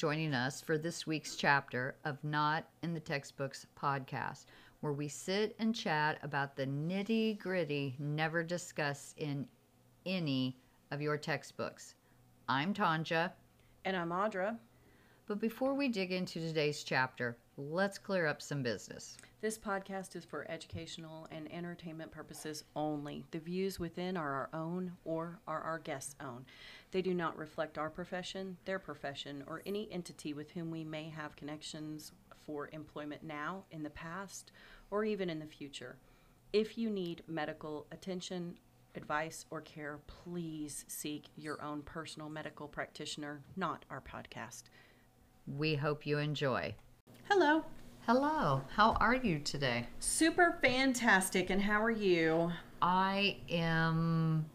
joining us for this week's chapter of Not in the Textbooks podcast, where we sit and chat about the nitty gritty never discussed in any of your textbooks. I'm Tonja. And I'm Audra. But before we dig into today's chapter, let's clear up some business. This podcast is for educational and entertainment purposes only. The views within are our own or are our guests' own. They do not reflect our profession, their profession, or any entity with whom we may have connections for employment now, in the past, or even in the future. If you need medical attention, advice, or care, please seek your own personal medical practitioner, not our podcast. We hope you enjoy. Hello. Hello, how are you today? Super fantastic. And how are you? I am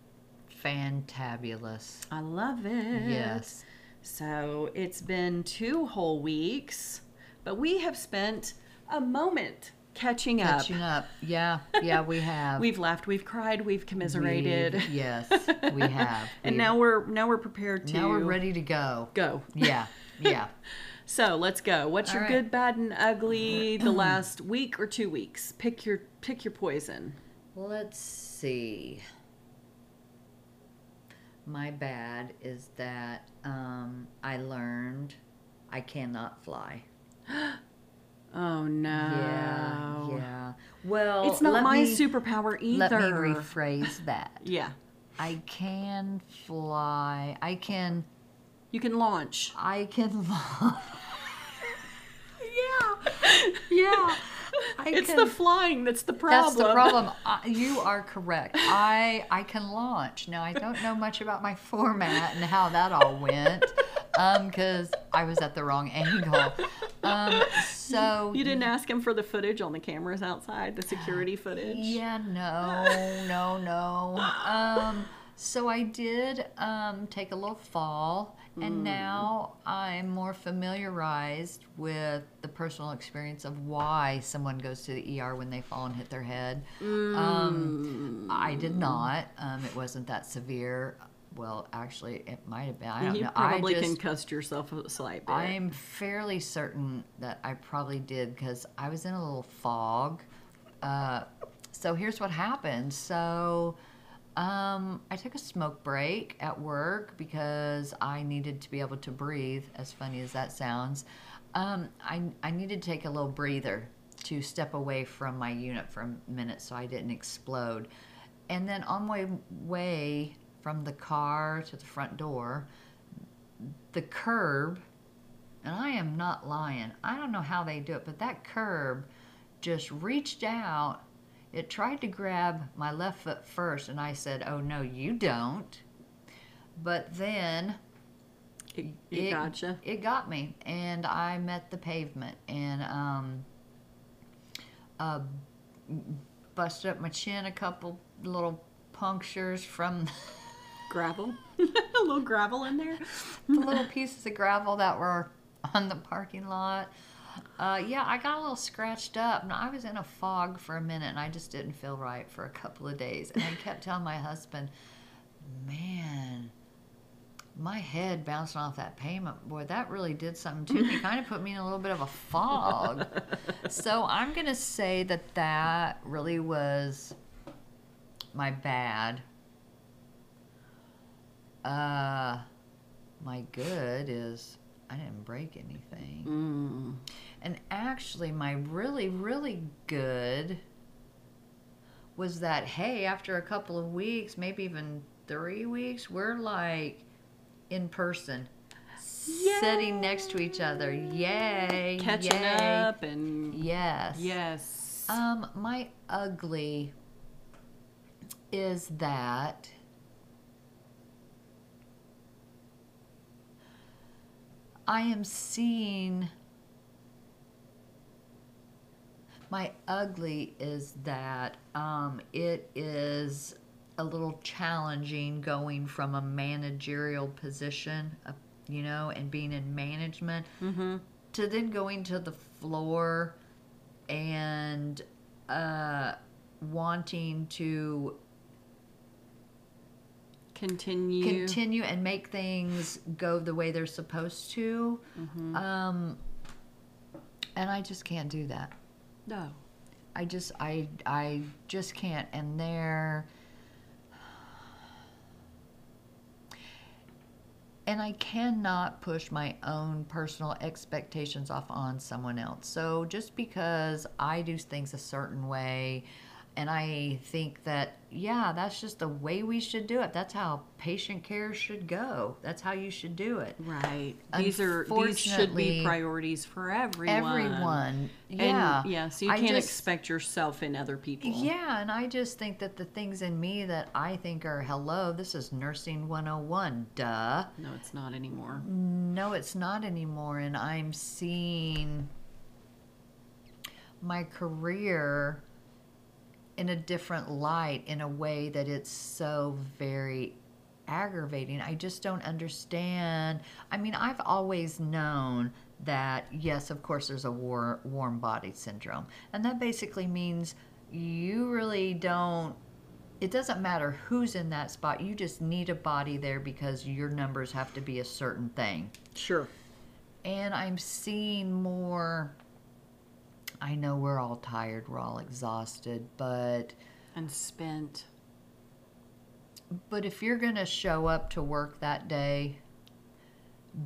fantabulous. I love it. Yes. So it's been two whole weeks, but we have spent a moment catching up. Catching up. Yeah, yeah, we have. We've laughed, we've cried, we've commiserated. We've- yes, we have. and We've- now we're now we're prepared to now we're ready to go. go. Yeah, yeah. So let's go. What's All your right. good, bad, and ugly the last week or two weeks? Pick your pick your poison. Let's see. My bad is that um, I learned I cannot fly. Oh no. Yeah, yeah. Well, It's not my me- superpower either. Let me rephrase that. Yeah. I can fly. I can. You can launch. I can fly. Yeah. Yeah. I it's can- the flying that's the problem. That's the problem. I, you are correct. I I can launch. Now I don't know much about my format and how that all went, because I was at the wrong angle. Um, so You didn't ask him for the footage on the cameras outside, the security footage. Yeah, no, no, no. Um, so I did um, take a little fall, and now I'm more familiarized with the personal experience of why someone goes to the ER when they fall and hit their head. Um, I did not. Um, it wasn't that severe. Well, actually, it might have been. I don't You know. probably I just, concussed yourself a slight bit. I'm fairly certain that I probably did because I was in a little fog. Uh, so here's what happened. So um, I took a smoke break at work because I needed to be able to breathe, as funny as that sounds. Um, I, I needed to take a little breather to step away from my unit for a minute so I didn't explode. And then on my way from the car to the front door, the curb, and I am not lying. I don't know how they do it, but that curb just reached out. It tried to grab my left foot first, and I said, Oh, no, you don't. But then it, it gotcha. it got me, and I met the pavement and um, uh, busted up my chin a couple little punctures from Gravel. a little gravel in there. the little pieces of gravel that were on the parking lot. Uh, yeah, I got a little scratched up, I was in a fog for a minute, and I just didn't feel right for a couple of days. And I kept telling my husband, "Man, my head bouncing off that pavement, boy, that really did something to me. kind of put me in a little bit of a fog." so I'm gonna say that that really was my bad. Uh, my good is I didn't break anything. Mm. And actually, my really, really good was that, hey, after a couple of weeks, maybe even three weeks, we're like in person, sitting next to each other. Yay! Catching yay. up and Yes. yes. Um, my ugly is that I am seeing my ugly is that um, it is a little challenging going from a managerial position, uh, you know, and being in management mm-hmm. to then going to the floor and uh, wanting to Continue. continue and make things go the way they're supposed to. Mm-hmm. Um, and I just can't do that. No. I just I I just can't and they're and I cannot push my own personal expectations off on someone else. So just because I do things a certain way and I think that yeah, that's just the way we should do it. That's how patient care should go. That's how you should do it. Right. These are these should be priorities for everyone. Everyone. And, Yeah. yeah. So you I can't just- expect yourself in other people. Yeah, and I just think that the things in me that I think are hello, this is nursing 101, duh. No, it's not anymore. No, it's not anymore. And I'm seeing my career in a different light in a way that it's so very aggravating. I just don't understand. I mean, I've always known that yes, of course there's a war, warm body syndrome. And that basically means you really don't it doesn't matter who's in that spot. You just need a body there because your numbers have to be a certain thing. Sure. And I'm seeing more. I know we're all tired, we're all exhausted, but And spent. but if you're going to show up to work that day,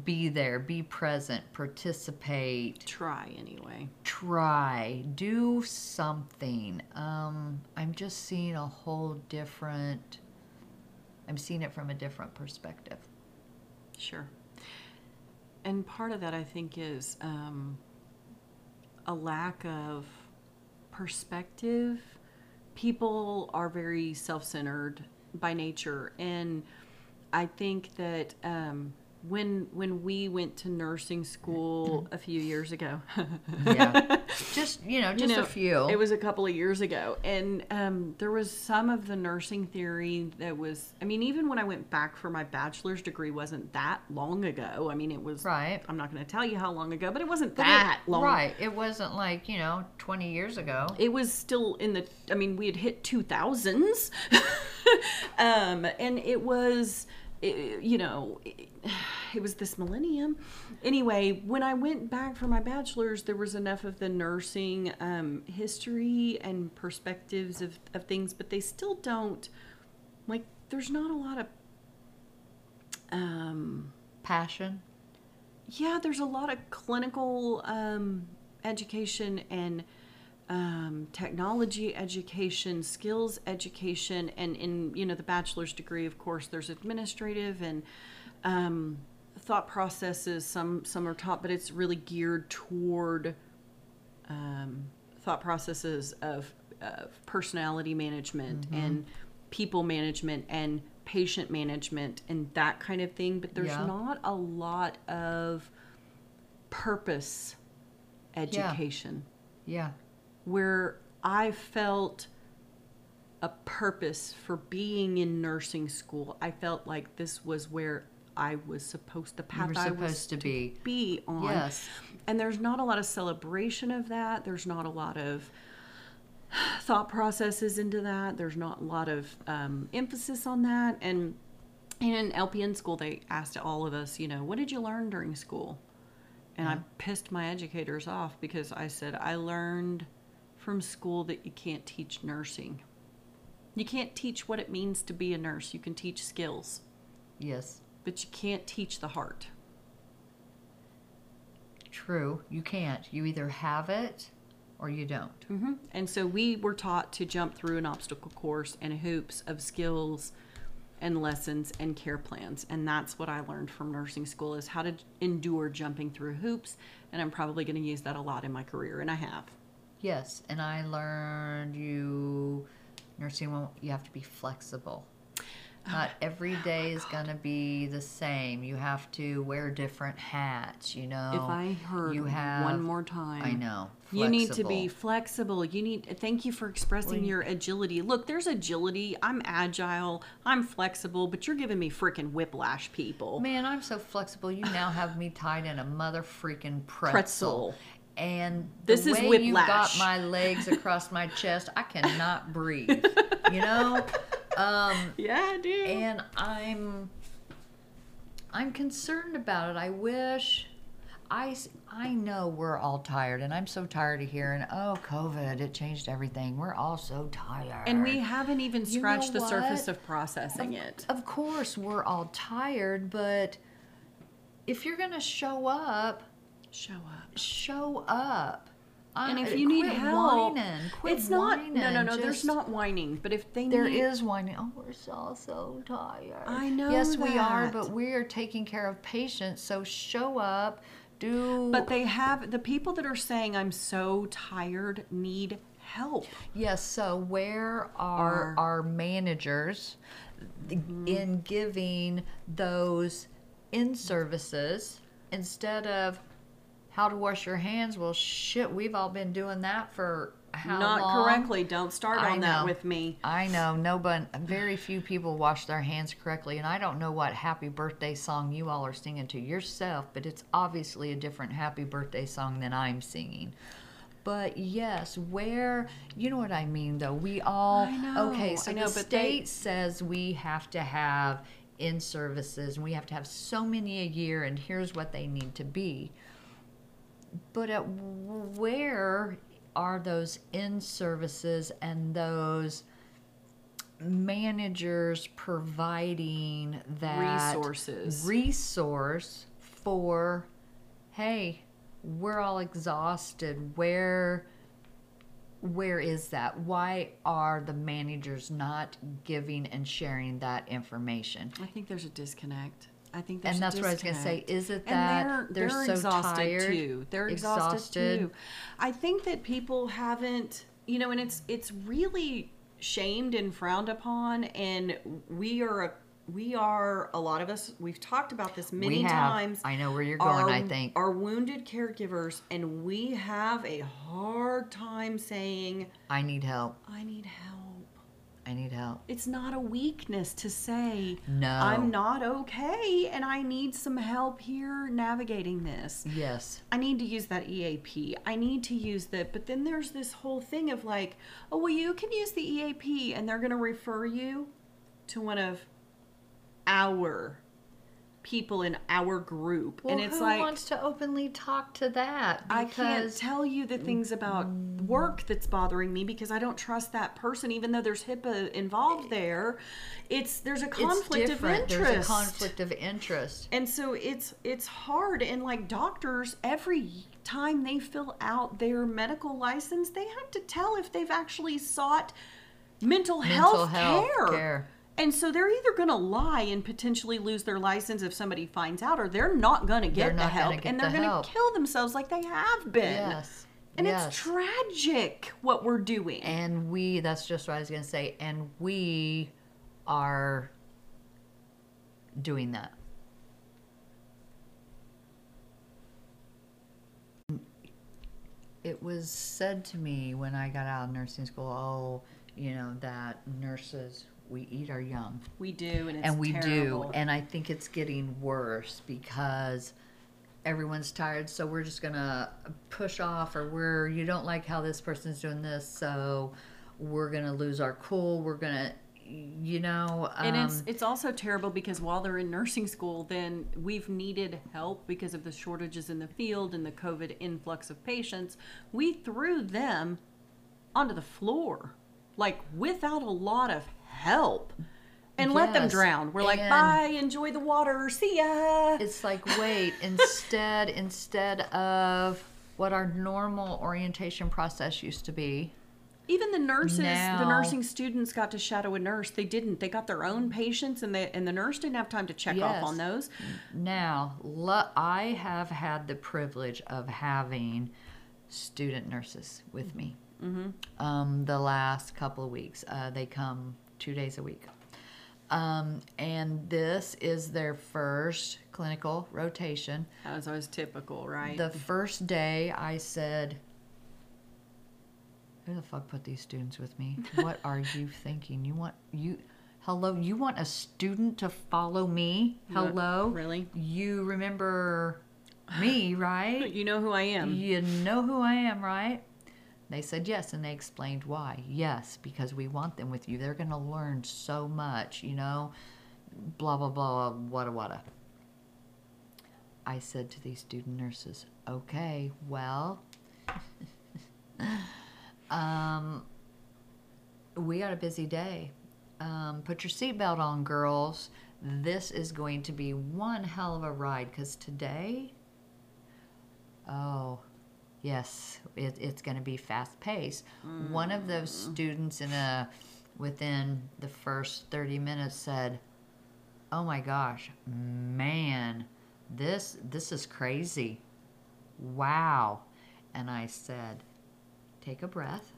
be there, be present, participate, Try anyway. try, do something. Um, I'm just seeing a whole different. I'm seeing it from a different perspective. Sure. And part of that, I think, is um, a lack of perspective. People are very self centered by nature. And I think that. Um, when when we went to nursing school a few years ago, Yeah. just, you know, you just know, a few. It was a couple of years ago, and um, there was some of the nursing theory that was. I mean, even when I went back for my bachelor's degree, wasn't that long ago. I mean, it was. Right. I'm not going to tell you how long ago, but it wasn't But it- that long. Right. It wasn't like, you know, 20 years ago. It was still in the. I mean, we had hit 2000s, um, and it was. It, you know, it, it was this millennium. Anyway, when I went back for my bachelor's, there was enough of the nursing um, history and perspectives of, of things, but they still don't, like, there's not a lot of, um, Passion. yeah, there's a lot of clinical um, education and um, technology education, skills education, and in you know the bachelor's degree, of course, there's administrative and um, thought processes. Some some are taught, but it's really geared toward um, thought processes of, of personality management and people management and patient management and that kind of thing. But there's Yeah. not a lot of purpose education Yeah. where I felt a purpose for being in nursing school. I felt like this was where I was supposed the path I was supposed to be. be on. Yes. And there's not a lot of celebration of that. There's not a lot of thought processes into that. There's not a lot of um, emphasis on that. And in LPN school, they asked all of us, you know, what did you learn during school? And I pissed my educators off because I said, I learned from school that you can't teach nursing. You can't teach what it means to be a nurse. You can teach skills, Yes. But you can't teach the heart. True. You can't. You either have it or you don't. hmm And so we were taught to jump through an obstacle course and hoops of skills and lessons and care plans. And that's what I learned from nursing school is how to endure jumping through hoops. And I'm probably going to use that a lot in my career, and I have. Yes. And I learned you, nursing, you have to be flexible. Not every day is going to be the same. You have to wear different hats, you know. if I heard you have, one more time, I know. You need to be flexible. flexible. You need. Thank you for expressing Well, your agility. Look, there's agility. I'm agile. I'm flexible, but you're giving me freaking whiplash, people. Man, I'm so flexible. You now have me tied in a mother freaking pretzel. Pretzel. And This is way you got my legs across my chest, I cannot breathe. You know, Um, Yeah, do. and I'm I'm concerned about it. I wish I I know we're all tired, and I'm so tired of hearing, "Oh, COVID, it changed everything." We're all so tired, and we haven't even You know scratched the surface of processing it. Of course, we're all tired, but if you're gonna show up, Show up. show up. And if you need help, whining. Quit it's not. No, no, whining. no. there's not whining. But if they There need, is whining. Oh, we're so so tired. I know Yes, we are, but we are taking care of patients. So show up. Do. But they have the people that are saying I'm so tired need help. yes. So where are Are- our managers mm-hmm. in giving those in services instead of how to wash your hands? Well, shit, we've all been doing that for how not long? correctly. Don't start I on that with me. I know, no, but very few people wash their hands correctly, and I don't know what happy birthday song you all are singing to yourself, but it's obviously a different happy birthday song than I'm singing. But yes, where you know what I mean though. We all know, okay. So know, the but they- state says we have to have in services, and we have to have so many a year, and here's what they need to be. But at where are those in services and those managers providing that Resources. resource for hey we're all exhausted where where is that why are the managers not giving and sharing that information I think there's a disconnect. I think there's and that's what I was going to say. Is it and that they're, they're, they're so exhausted tired? too. They're exhausted, Exhausted. too. I think that people haven't, you know, and it's it's really shamed and frowned upon, and we are a we are a lot of us. We've talked about this many times. I know where you're going. Are, I think are wounded caregivers, and we have a hard time saying, I need help. "I need help." I need help. It's not a weakness to say, No. I'm not okay and I need some help here navigating this. Yes. I need to use that EAP. I need to use that. But then there's this whole thing of like, oh, well, you can use the EAP and they're going to refer you to one of our people in our group. Well, and it's like who like, wants to openly talk to that? I can't tell you the things about work that's bothering me because I don't trust that person, even though there's HIPAA involved there. It's there's a conflict of interest. There's a conflict of interest. and so it's it's hard. And like doctors, every time they fill out their medical license, they have to tell if they've actually sought mental, Mental health, health care. care. And so they're either going to lie and potentially lose their license if somebody finds out, or they're not going to get the help, and they're the going to kill themselves like they have been. Yes. And yes. it's tragic what we're doing. and we that's just what I was going to say and we are doing that. It was said to me when I got out of nursing school, oh, you know, that nurses we eat our young. we do, and it's and we terrible. do and i think it's getting worse because everyone's tired so we're just gonna push off or we're you don't like how this person's doing this so we're gonna lose our cool we're gonna you know um, And it's it's also terrible because while they're in nursing school, then we've needed help because of the shortages in the field and the COVID influx of patients. We threw them onto the floor, like without a lot of help, and let them drown. We're like, bye, enjoy the water, see ya. it's like wait instead instead of what our normal orientation process used to be Even the nurses, the nursing students got to shadow a nurse. They didn't. They got their own patients, and they and the nurse didn't have time to check off on those. Now, I have had the privilege of having student nurses with me. Mm-hmm. Um, the last couple of weeks, uh, they come two days a week, um, and this is their first clinical rotation. That was always typical, right? The first day, I said, "Who the fuck put these students with me? What are you thinking? You want you." Hello, you want a student to follow me? Hello? really? You remember me, right? you know who I am. You know who I am, right? They said yes, and they explained why. Yes, because we want them with you. They're going to learn so much, you know, blah, blah, blah, wada, wada. I said to these student nurses, okay, well, um, we got a busy day. Um, put your seatbelt on, girls. This is going to be one hell of a ride because today, oh, yes, it, it's going to be fast paced. One of those mm. students in a within the first 30 minutes said, "Oh my gosh, man, this this is crazy. Wow." And I said, "Take a breath.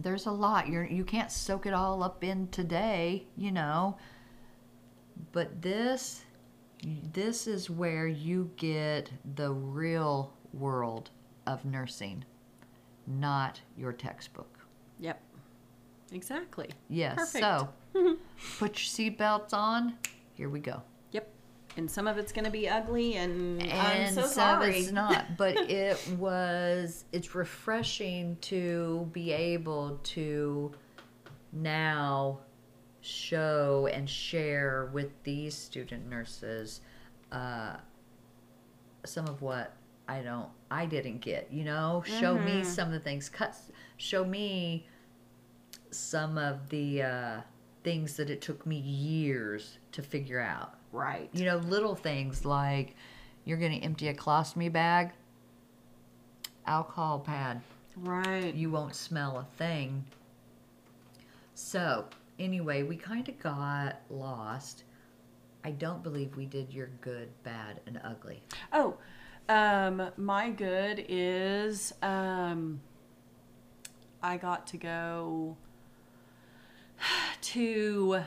There's a lot. You're you can't soak it all up in today, you know. But this this is where you get the real world of nursing, not your textbook. Yep. Exactly. Yes. Perfect. So put your seatbelts on. Here we go. Yep. And some of it's going to be ugly, and, I'm and so some sorry. it's not. But it was. It's refreshing to be able to now show and share with these student nurses uh, some of what I don't, I didn't get. You know, show Mm-hmm. me some of the things. Cut. Show me some of the uh, things that it took me years to figure out. Right. You know, little things like you're going to empty a colostomy bag, alcohol pad. Right. You won't smell a thing. So, anyway, we kind of got lost. I don't believe we did your good, bad, and ugly. Oh, um, my good is um, I got to go to.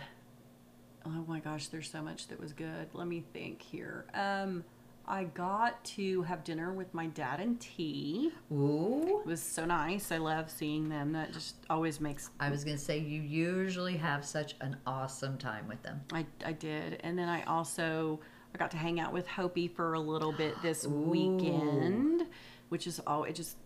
Oh my gosh, there's so much that was good. Let me think here. Um, I got to have dinner with my dad and T. Ooh. It was so nice. I love seeing them. That just always makes I was going to say, you usually have such an awesome time with them. I, I did. And then I also I got to hang out with Hopi for a little bit this weekend, which is all it just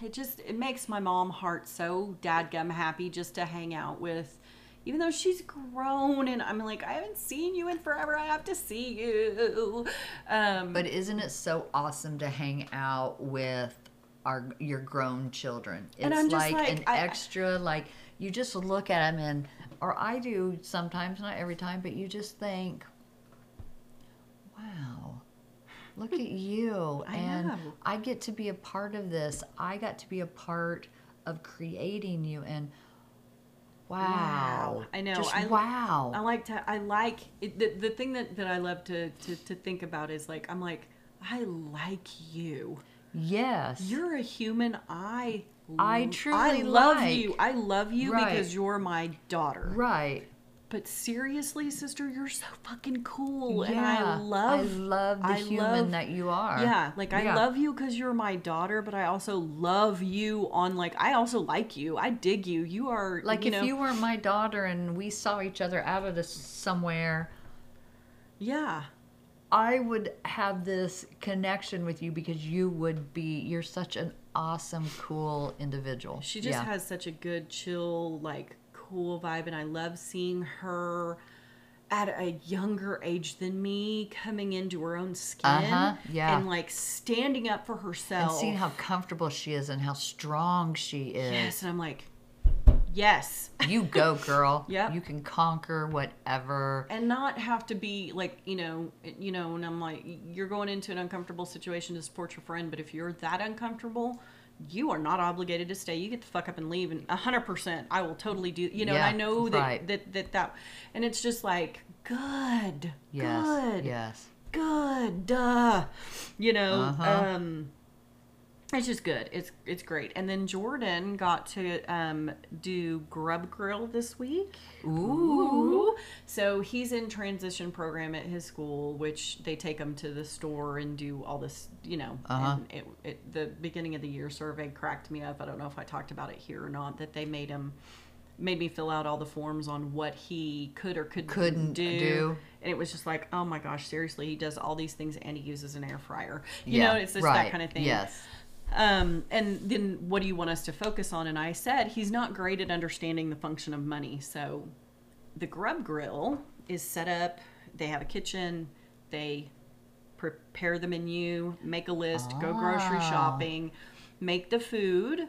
it just it makes my mom heart so dadgum happy just to hang out with even though she's grown and I'm like I haven't seen you in forever. I have to see you. Um But isn't it so awesome to hang out with our your grown children? It's like, like, an I- extra like you just look at them and or I do sometimes, not every time, but you just think, "Wow, look at you!" I and know. I get to be a part of this. I got to be a part of creating you, and wow, Wow. I know. just I- wow. I like to. I like it, the the thing that that I love to, to to think about is like I'm like I like you. yes, You're a human. I I truly I love like. you. I love you Right. because you're my daughter. right. But seriously, sister, you're so fucking cool, and Yeah, I love. I love the I human love- that you are. Yeah, like I love you because you're my daughter, but I also love you on like I also like you. I dig you. You are Like you if know, you weren't my daughter and we saw each other out of this somewhere, Yeah, I would have this connection with you because you would be you're such an awesome, cool individual. She just Yeah. has such a good, chill, like cool vibe, and I love seeing her at a younger age than me coming into her own skin Uh-huh, yeah. and like standing up for herself and seeing how comfortable she is and how strong she is. yes, and I'm like, yes, You go, girl. Yep. You can conquer whatever. and not have to be like you know, you know. And I'm like, you're going into an uncomfortable situation to support your friend, but if you're that uncomfortable. You are not obligated to stay. You get the fuck up and leave, and hundred percent, I will totally do. You know, Yeah, and I know that, right. that that that, and it's just like good, Yes. good, Yes. good, duh. You know, Uh-huh. um, it's just good. It's it's great. And then Jordan got to um, do Grub Grill this week. Ooh. So he's in transition program at his school, which they take him to the store and do all this, you know. Uh-huh. And it, it, the beginning of the year survey cracked me up. I don't know if I talked about it here or not. That they made him made me fill out all the forms on what he could or could Couldn't do. do. And it was just like, oh my gosh, seriously, he does all these things and he uses an air fryer. You Yeah, know, it's just right. that kind of thing. Yes. Um, and then what do you want us to focus on? And I said he's not great at understanding the function of money. So the Grub Grill is set up. They have a kitchen. They prepare the menu, make a list, go grocery Ah. shopping, make the food.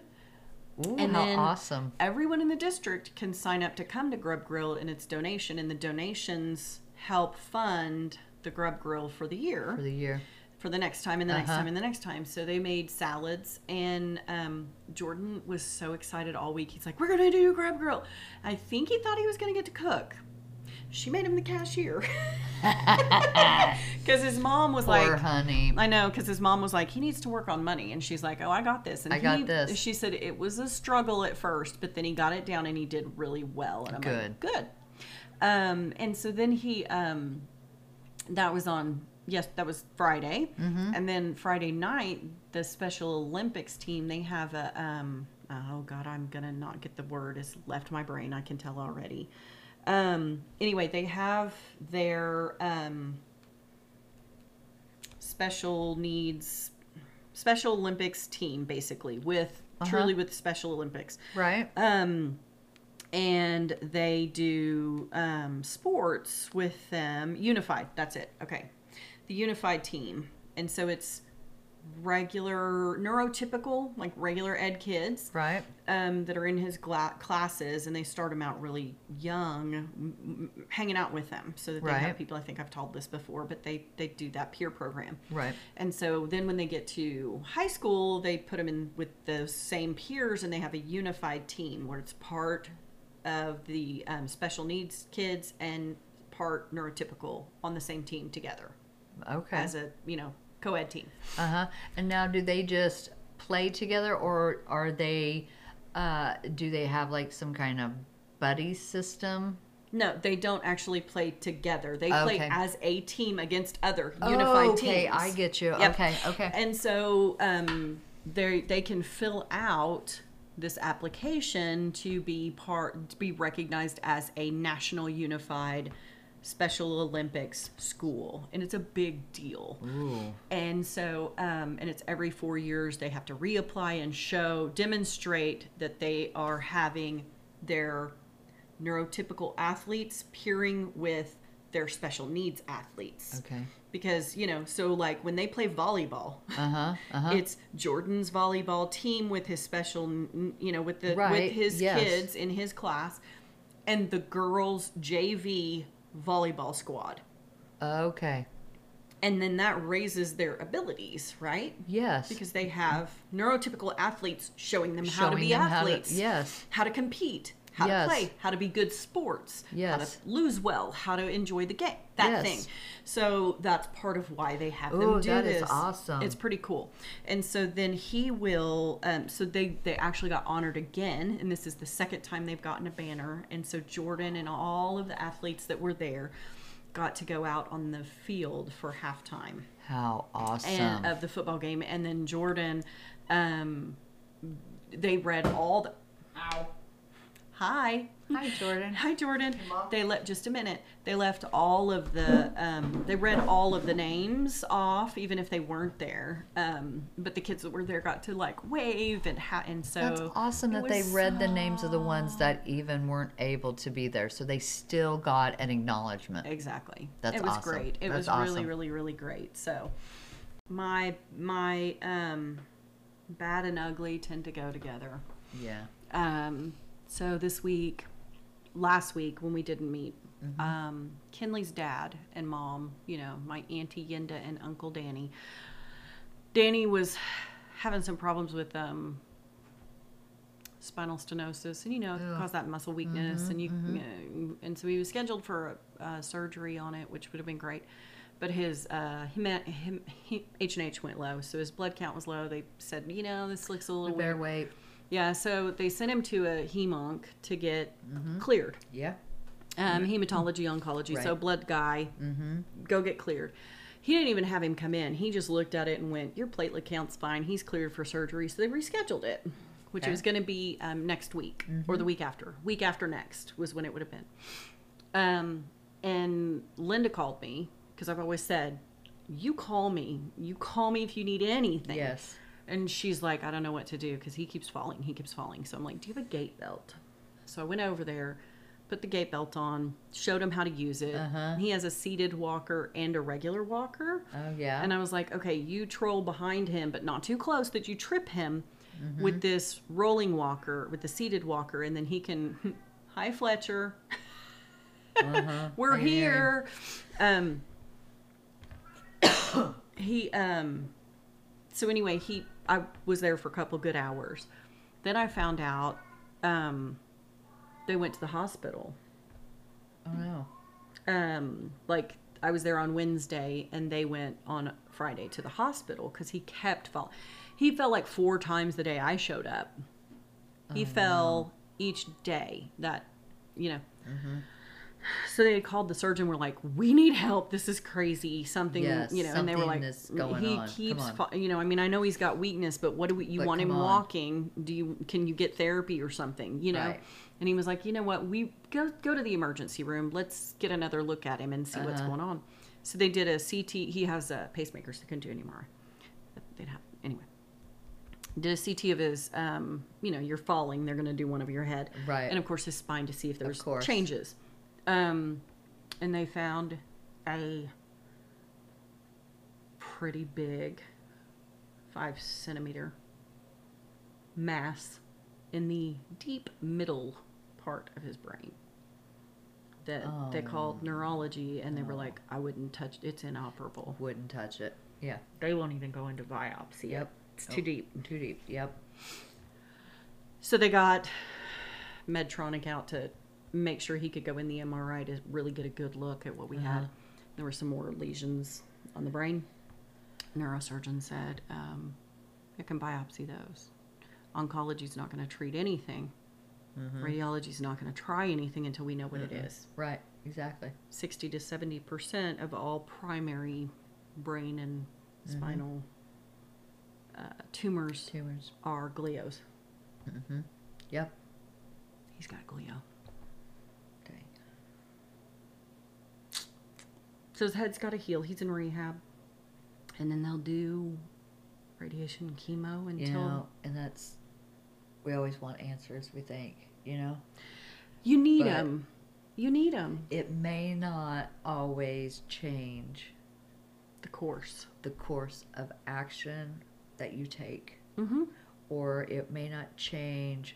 Ooh, And how then awesome. Everyone in the district can sign up to come to Grub Grill and it's donation, and the donations help fund the Grub Grill for the year For the year. For the next time and the next Uh-huh. time and the next time. So they made salads, and um, Jordan was so excited all week. He's like, "We're gonna do Grub Grill." I think he thought he was gonna get to cook. She made him the cashier because his mom was Poor like, honey. I know, because his mom was like, he needs to work on money, and she's like, oh, I got this. And I got this. She said it was a struggle at first, but then he got it down and he did really well. And I'm like, Good. good. Um, and so then he, um, that was on yes, that was Friday, Mm-hmm. and then Friday night, the Special Olympics team they have a um, oh god, I'm gonna not get the word. It's left my brain. I can tell already. Um, anyway, they have their um, special needs special olympics team basically with Uh-huh. truly with special olympics Right? um and they do um sports with them unified that's it okay the unified team and so it's regular neurotypical like regular ed kids Right? um, that are in his gla- classes, and they start them out really young, m- m- hanging out with them, so that they Right. have people. I think I've told this before, but they they do that peer program. Right. And so then when they get to high school, they put them in with the same peers, and they have a unified team where it's part of the um, special needs kids and part neurotypical on the same team together Okay. as a you know co-ed team. Uh huh. And now, do they just play together, or are they? Uh, do they have like some kind of buddy system? No, they don't actually play together. They play as a team against other unified okay, teams. I get you. Yep. Okay, okay. And so um, they they can fill out this application to be part to be recognized as a national unified Special Olympics school, and it's a big deal. Ooh. And so, um, and it's every four years they have to reapply and show, demonstrate that they are having their neurotypical athletes peering with their special needs athletes. Okay. Because, you know, so like when they play volleyball, Uh huh. Uh huh. it's Jordan's volleyball team with his special, you know, with the Right, with his yes. kids in his class, and the girls JV volleyball squad, Okay. and then that raises their abilities, right? Yes. Because they have neurotypical athletes showing them how to be how to- athletes, yes. how to compete, how Yes. to play, how to be good sports, how to lose well, how to enjoy the game, that Yes. thing. So that's part of why they have them Ooh, do that is this. awesome. It's pretty cool. And so then he will. Um, so they they actually got honored again, and this is the second time they've gotten a banner. And so Jordan and all of the athletes that were there got to go out on the field for halftime How awesome. and of the football game, and then Jordan, um, they read all the. Ow. Hi. Hi, Jordan. Hi, Jordan. Mom. They let just a minute. They left all of the. Um, they read all of the names off, even if they weren't there. Um, but the kids that were there got to like wave and ha- and so. That's awesome it that they was read the names of the ones that even weren't able to be there, so they still got an acknowledgement. Exactly. That's it was awesome. great. It That's was really, really, really great. So my my um bad and ugly tend to go together. Yeah. Um so this week last week when we didn't meet, Mm-hmm. um Kinley's dad and mom, you know, my auntie Yinda and Uncle Danny. Danny was having some problems with um spinal stenosis and you know Ugh. cause that muscle weakness Mhm, and you mhm. uh, and so he was scheduled for uh, surgery on it which would have been great but his uh him, him h&h went low so his blood count was low they said you know this looks a We little better wait. Yeah so they sent him to a hemonc to get Mhm. cleared. Yeah. um, hematology oncology so blood guy. Mm-hmm. go get cleared. He didn't even have him come in. He just looked at it and went your platelet count's fine. He's cleared for surgery. So they rescheduled it which Okay. was going to be um, next week or the week after. Week after next was when it would have been. Um, and linda called me because i've always said you call me. You call me if you need anything. Yes. And she's like, I don't know what to do because he keeps falling. He keeps falling. So I'm like, Do you have a gait belt? So I went over there, put the gait belt on, showed him how to use it. Uh-huh. He has a seated walker and a regular walker. Oh yeah. And I was like, okay, you troll behind him, but not too close that you trip him Mm-hmm. with this rolling walker, with the seated walker, and then he can, hi Fletcher, uh-huh. we're I can hear him. here. Um, he um, so anyway, he I was there for a couple good hours. Then I found out um, they went to the hospital. Oh no. um like I was there on Wednesday and they went on Friday to the hospital because he kept falling. He fell like four times the day I showed up. He Oh, fell each day that, you know. Mm-hmm. So they called the surgeon. We're like, "We need help. This is crazy. Something, Yes, you know." And they were like, "He on. Keeps, on." fa- you know. I mean, I know he's got weakness, but what do we? You But want him on. walking? Do you? Can you get therapy or something? You know?" Right. And he was like, "You know what? We go go to the emergency room. Let's get another look at him and see what's Uh-huh. going on." So they did a CT. He has a pacemaker, so they couldn't do any MRI. They'd have anyway. Did a CT of his, um, you know, you're falling. They're going to do one of your head, Right. And of course his spine to see if there's changes. Um, and they found a pretty big, five centimeter mass in the deep middle part of his brain that they Oh. called neurology, and they were like, "I wouldn't touch. It's inoperable. Wouldn't touch it. Yeah. They won't even go into biopsy. Yep. It's too Oh, deep." Too deep. Yep. So they got Medtronic out to make sure he could go in the MRI to really get a good look at what we had. Uh-huh. There were some more lesions on the brain. Neurosurgeon said um, it can biopsy those. Oncology's not going to treat anything. Mm-hmm. Radiology's not going to try anything until we know what it is. Right. Exactly. 60 to 70 percent of all primary brain and Mm-hmm. spinal uh, tumors Tumors. are glios. Mm-hmm. Yep. He's got glio. So his head's got to heal. He's in rehab, and then they'll do radiation and chemo until You know, and that's we always want answers. We think, you know, you need But- them. You need them. it may not always change The course. the course of action that you take, Mm-hmm. or it may not change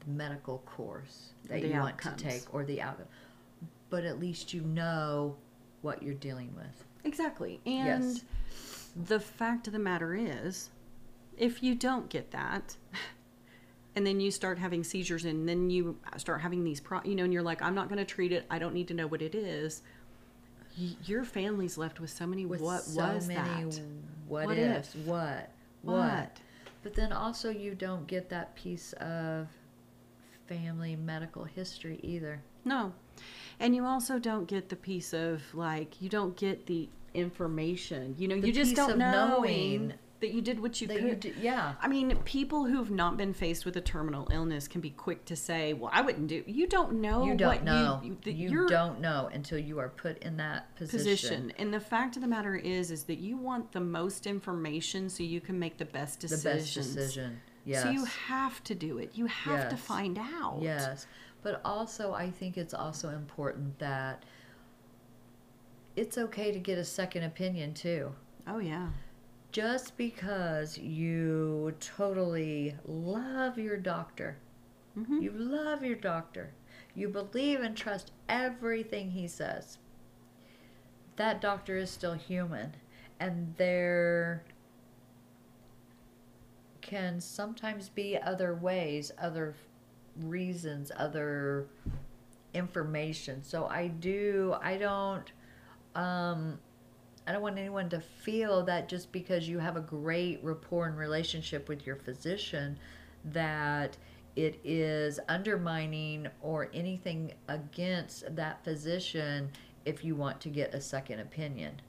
the medical course that The you want to take, or the outcome. But at least you know what you're dealing with. Exactly. And Yes. the fact of the matter is, if you don't get that, and then you start having seizures, and then you start having these, pro- you know, and you're like, I'm not going to treat it. I don't need to know what it is. Y- your family's left with so many. With what so was many that? what, What ifs, if? what, what, But then also you don't get that piece of family medical history either. No. And you also don't get the piece of like you don't get the information. You know, The you just don't know knowing that you did what you could. you d- yeah. I mean, people who've not been faced with a terminal illness can be quick to say, "Well, I wouldn't do." You don't know. you don't know. You, You, you're don't know until you are put in that position. position. And the fact of the matter is, is that you want the most information so you can make the best The decisions. best decision. Yes. So you have to do it. You have to find out. Yes. But also, I think it's also important that it's okay to get a second opinion too. Oh yeah. Just because you totally love your doctor, Mhm. you love your doctor, you believe and trust everything he says, that doctor is still human. And there can sometimes be other ways, other reasons, other information. So I do, I don't, um, I don't want anyone to feel that just because you have a great rapport and relationship with your physician, that it is undermining or anything against that physician if you want to get a second opinion.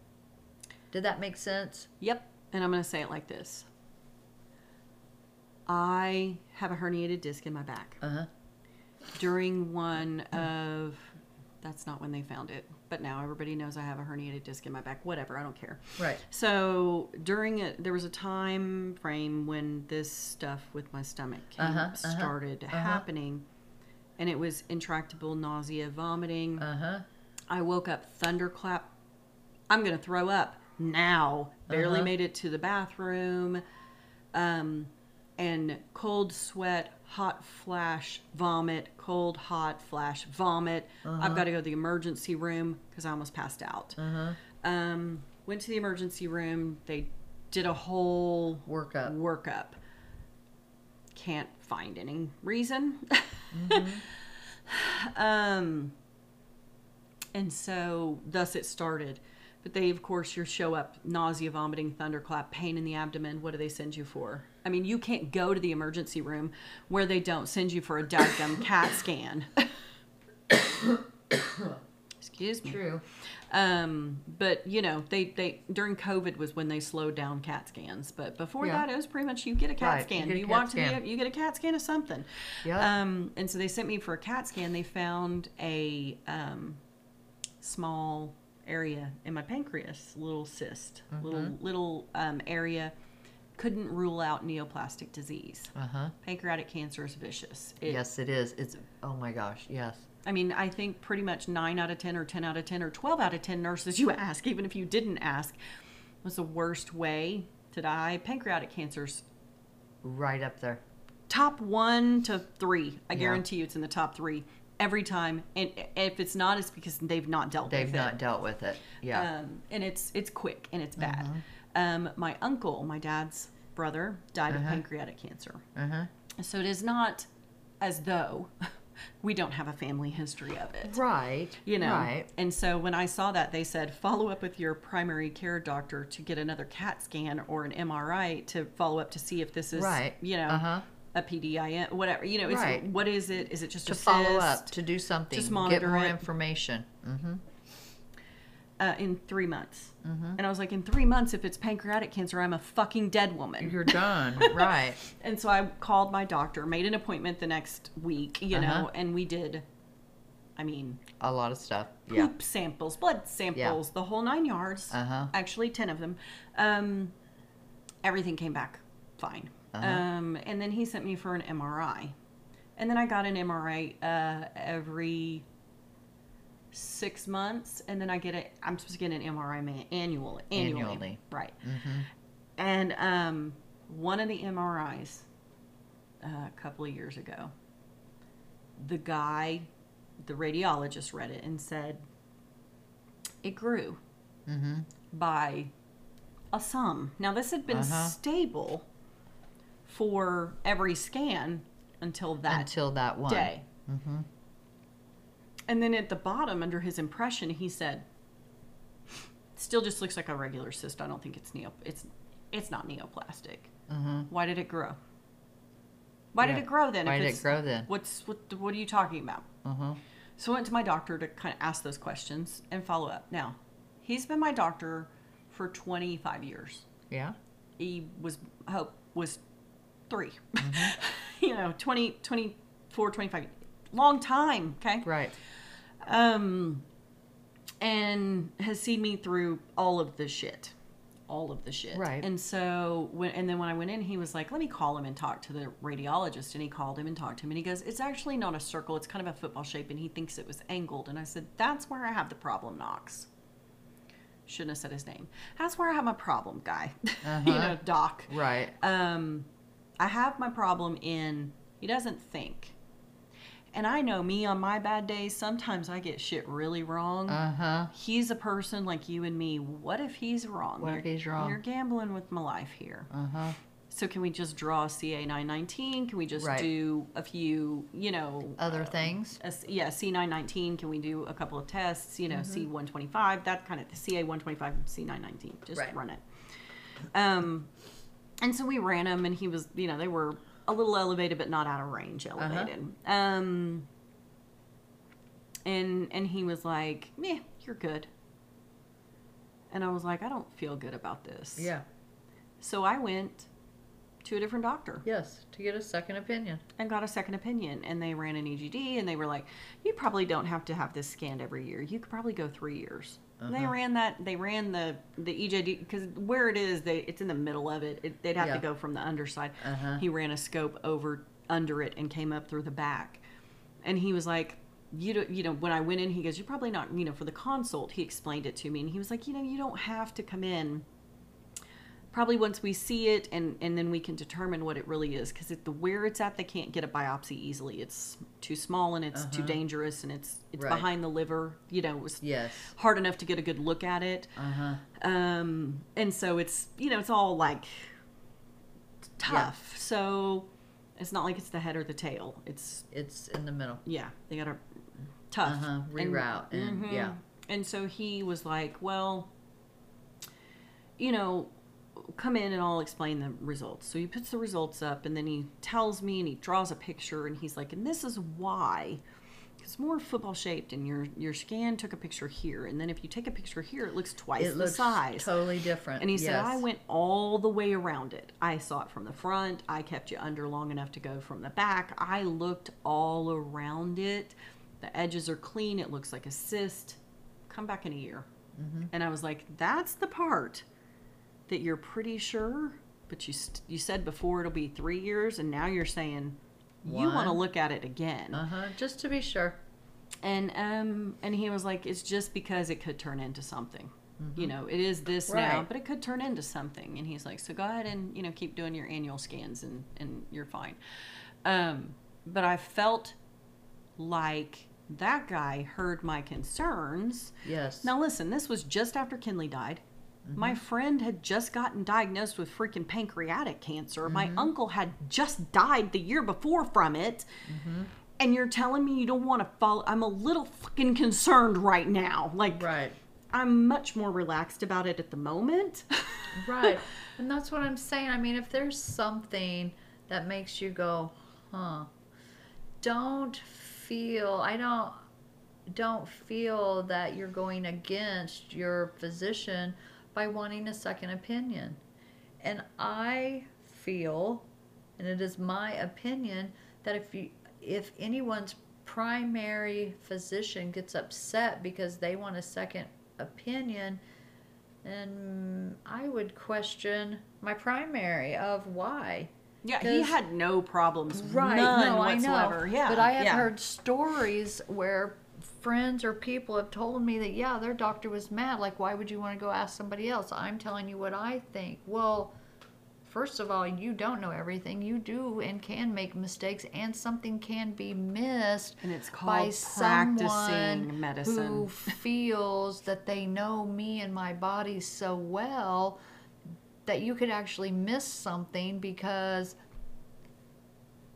Did that make sense? Yep. And I'm going to say it like this I have a herniated disc in my back. Uh huh. During one of That's not when they found it. But now everybody knows I have a herniated disc in my back. Whatever, I don't care. Right. So during it, there was a time frame when this stuff with my stomach came, Uh-huh, uh-huh, started happening, and it was intractable nausea, vomiting. Uh huh. I woke up thunderclap. I'm gonna throw up now. Barely Uh-huh. made it to the bathroom, um, and cold sweat, hot flash, vomit, cold hot flash, vomit. Uh-huh. I've got to go to the emergency room because I almost passed out. Uh-huh. Um, went to the emergency room. They did a whole Workup. workup. Can't find any reason. um, and so thus it started. But they, of course, you show up nausea, vomiting, thunderclap, pain in the abdomen. What do they send you for? I mean, you can't go to the emergency room where they don't send you for a dadgum CAT scan. Excuse me. True. Um, but you know, they, they during COVID was when they slowed down CAT scans. But before Yeah. that, it was pretty much you get a CAT Right, scan. a You, CAT walk to scan. the you get a CAT scan of something. Yeah. Um, and so they sent me for a CAT scan. They found a um, small area in my pancreas, little cyst, little Mm-hmm. little um, area. Couldn't rule out neoplastic disease. Uh huh. Pancreatic cancer is vicious. It, Yes, it is. It's oh my gosh. Yes. I mean, I think pretty much 9 out of 10 or 10 out of 10 or 12 out of 10 nurses you ask, even if you didn't ask, was the worst way to die. Pancreatic cancer's Right up there. top one to three. I Yeah. guarantee you it's in the top three every time. And if it's not, it's because they've not dealt They've with not it. dealt with it. Yeah. Um, and it's it's quick and it's bad. Mm-hmm. Um, my uncle, my dad's brother, died Uh-huh. of pancreatic cancer. Uh huh. So it is not as though we don't have a family history of it. Right. you know Right. and so when i saw that they said follow up with your primary care doctor to get another cat scan or an mri to follow up to see if this is Right. you know Uh-huh. a pdin whatever you know Right. what is it is it just To a follow up, to do something, Just get monitor more it. information. Mm-hmm. Uh, in three months Mm-hmm. and i was like in three months if it's pancreatic cancer i'm a fucking dead woman You're done. right. and so i called my doctor made an appointment the next week you Uh-huh. know and we did i mean A lot of stuff. poop Yeah. samples, blood samples, the whole nine yards. Uh-huh. Actually, ten of them. Um, everything came back fine. Uh-huh. Um, and then he sent me for an MRI, and then I got an MRI uh, every six months, and then I get it. I'm supposed to get an MRI man, annual, annually, Annually. right? Mm-hmm. And um, one of the MRIs uh, a couple of years ago, the guy, the radiologist, read it and said it grew Mm-hmm. by a sum. Now, this had been Uh-huh. stable for every scan until that Until that one. day. Mm-hmm. And then at the bottom, under his impression, he said, "Still just looks like a regular cyst. I don't think it's neo. It's it's not neoplastic. Mm-hmm. Why did it grow? Why did it grow then? Why if did it grow then? What's what? What are you talking about? Mm-hmm. So I went to my doctor to kind of ask those questions and follow up. Now, he's been my doctor for 25 years. Yeah. He was hope was 3 Mm-hmm. you know, 20, 24, 25, long time. Okay. Right. Um, and has seen me through all of the shit, all of the shit. Right. And so when and then when I went in, he was like, "Let me call him and talk to the radiologist." And he called him and talked to him, and he goes, "It's actually not a circle. It's kind of a football shape, and he thinks it was angled." And I said, "That's where I have the problem, Knox." Shouldn't have said his name. That's where I have my problem, guy. you Uh-huh. know, Doc. Right. Um, I have my problem in he doesn't think. And I know me on my bad days, sometimes I get shit really wrong. Uh-huh. he's a person like you and me. What if he's wrong? What if You're- he's wrong? You're gambling with my life here. Uh-huh. So can we just draw CA 919? Can we just Right. do a few, you know, Other uh, things. a c- yeah, C919. Can we do a couple of tests? You know, Mm-hmm. C125, that kind of CA 125, C919. Just Right. run it. Um, and so we ran them, and he was, you know, they were a little elevated, but not out of range Uh-huh. elevated. Um, and and he was like, "Meh, you're good." And I was like, "I don't feel good about this." Yeah. So I went to a different doctor Yes, to get a second opinion. and got a second opinion. And they ran an EGD and they were like, you probably don't have to have this scanned every year. You could probably go three years. And They Uh-huh. ran that. They ran the the EGD because where it is, they it's in the middle of it. it they'd have Yeah. to go from the underside. Uh-huh. He ran a scope over under it and came up through the back, and he was like, "You don't, you know." When I went in, he goes, "You're probably not, you know, for the consult." He explained it to me, and he was like, "You know, you don't have to come in." Probably once we see it, and and then we can determine what it really is, because the where it's at, they can't get a biopsy easily. It's too small and it's too Uh-huh. dangerous, and it's it's Right. behind the liver. You know, it was Yes. hard enough to get a good look at it. Uh huh. Um, and so it's you know it's all like tough. So it's not like it's the head or the tail. It's It's in the middle. yeah, they got to tough Uh-huh, And- reroute and- Mhm. yeah. And so he was like, well, you know, come in and I'll explain the results. So he puts the results up and then he tells me and he draws a picture and he's like, and this is why. It's more football shaped, and your your scan took a picture here, and then if you take a picture here, it looks twice It the looks size. totally different. And he said. I went all the way around it. I saw it from the front. I kept you under long enough to go from the back. I looked all around it. The edges are clean. It looks like a cyst. Come back in a year. Mm-hmm. And I was like, that's the part that you're pretty sure, but you, st- you said before it'll be three years, and now you're saying you want to look at it again. Uh huh. Just to be sure. And um and he was like, it's just because it could turn into something. You know, it is this now, Mm-hmm. But it could turn into something. And he's like, so go ahead and you know keep doing your annual scans and and you're fine. Um, but I felt like that guy heard my concerns. Yes. Now listen, this was just after Kinley died. Mm-hmm. My friend had just gotten diagnosed with freaking pancreatic cancer. Mm-hmm. My uncle had just died the year before from it. Mm-hmm. And you're telling me you don't want to follow. I'm a little fucking concerned right now. Like, Right. I'm much more relaxed about it at the moment. Right. and that's what I'm saying. I mean, if there's something that makes you go, huh, don't feel, I don't, don't feel that you're going against your physician by wanting a second opinion. And I feel, and it is my opinion, that if you, if anyone's primary physician gets upset because they want a second opinion, then I would question my primary of why. yeah, he had no problems. Right. None no, whatsoever. I know. Yeah. But I have yeah. heard stories where friends or people have told me that yeah, their doctor was mad. Like, why would you want to go ask somebody else? I'm telling you what I think. Well, first of all, you don't know everything. You do and can make mistakes, and something can be missed And it's by called someone practicing who feels that they know me and my body so well that you could actually miss something because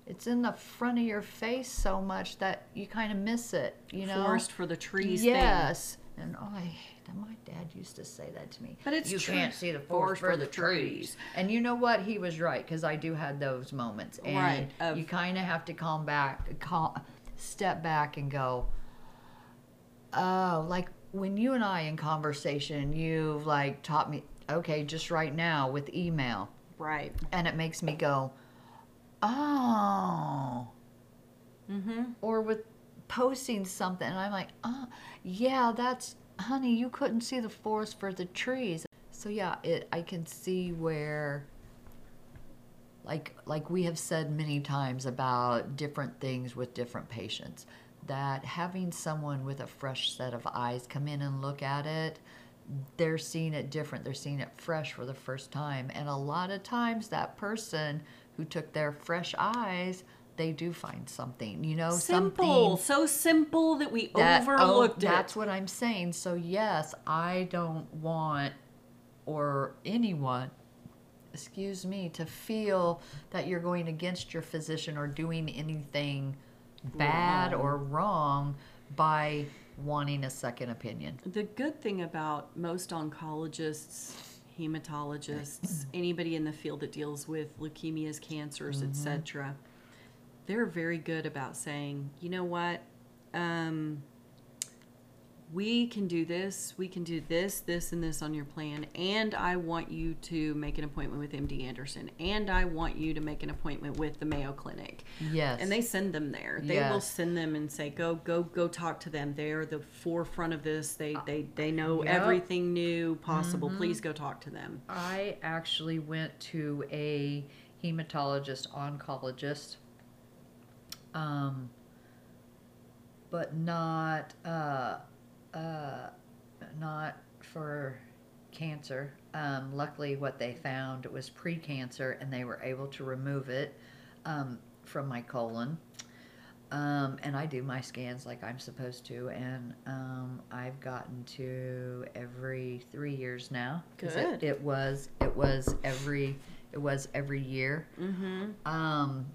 it's in the front of your face so much that you kind of miss it, you know? Forest for the trees thing. Yes. And oh, I hate. My dad used to say that to me. But it's you true. can't see the forest, for, the trees. And you know what? He was right because I do have those moments, and Right, of- you kind of have to calm back, calm, step back, and go. Oh, like when you and I in conversation, you've like taught me. Okay, just right now with email, Right. and it makes me go, oh Mm-hmm. or with posting something and I'm like, oh, yeah, that's honey, you couldn't see the forest for the trees. So yeah, it I can see where like like we have said many times about different things with different patients that having someone with a fresh set of eyes come in and look at it they're seeing it different they're seeing it fresh for the first time and a lot of times that person who took their fresh eyes they do find something you know Simple. something So simple that we that, oh, overlooked that's what i'm saying so yes i don't want or anyone excuse me to feel that you're going against your physician or doing anything bad Wrong. or wrong by wanting a second opinion The good thing about most oncologists, hematologists, anybody in the field that deals with leukemias, cancers, etc., they're very good about saying, you know what, um, we can do this, we can do this, this, and this on your plan, and I want you to make an appointment with MD Anderson, and I want you to make an appointment with the Mayo Clinic. Yes. And they send them there. They will send them and say, "Go, go, go, talk to them. They are the forefront of this. They, they, they know Yep. everything new possible. Please go talk to them." I actually went to a hematologist oncologist, um, but not uh, uh, not for cancer. Um, luckily, what they found was pre-cancer, and they were able to remove it um, from my colon. Um, and I do my scans like I'm supposed to, and um, I've gotten to every three years now. Good. It, it was it was every it was every year. Mm-hmm. Um,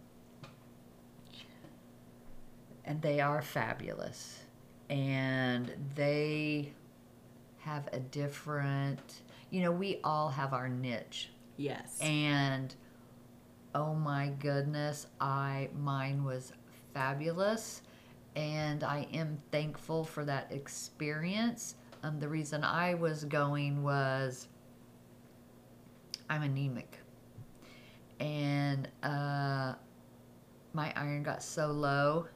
and they are fabulous, and they have a different. You know, we all have our niche, Yes. and oh my goodness, I mine was fabulous, and I am thankful for that experience. Um, the reason I was going was I'm anemic, and uh, my iron got so low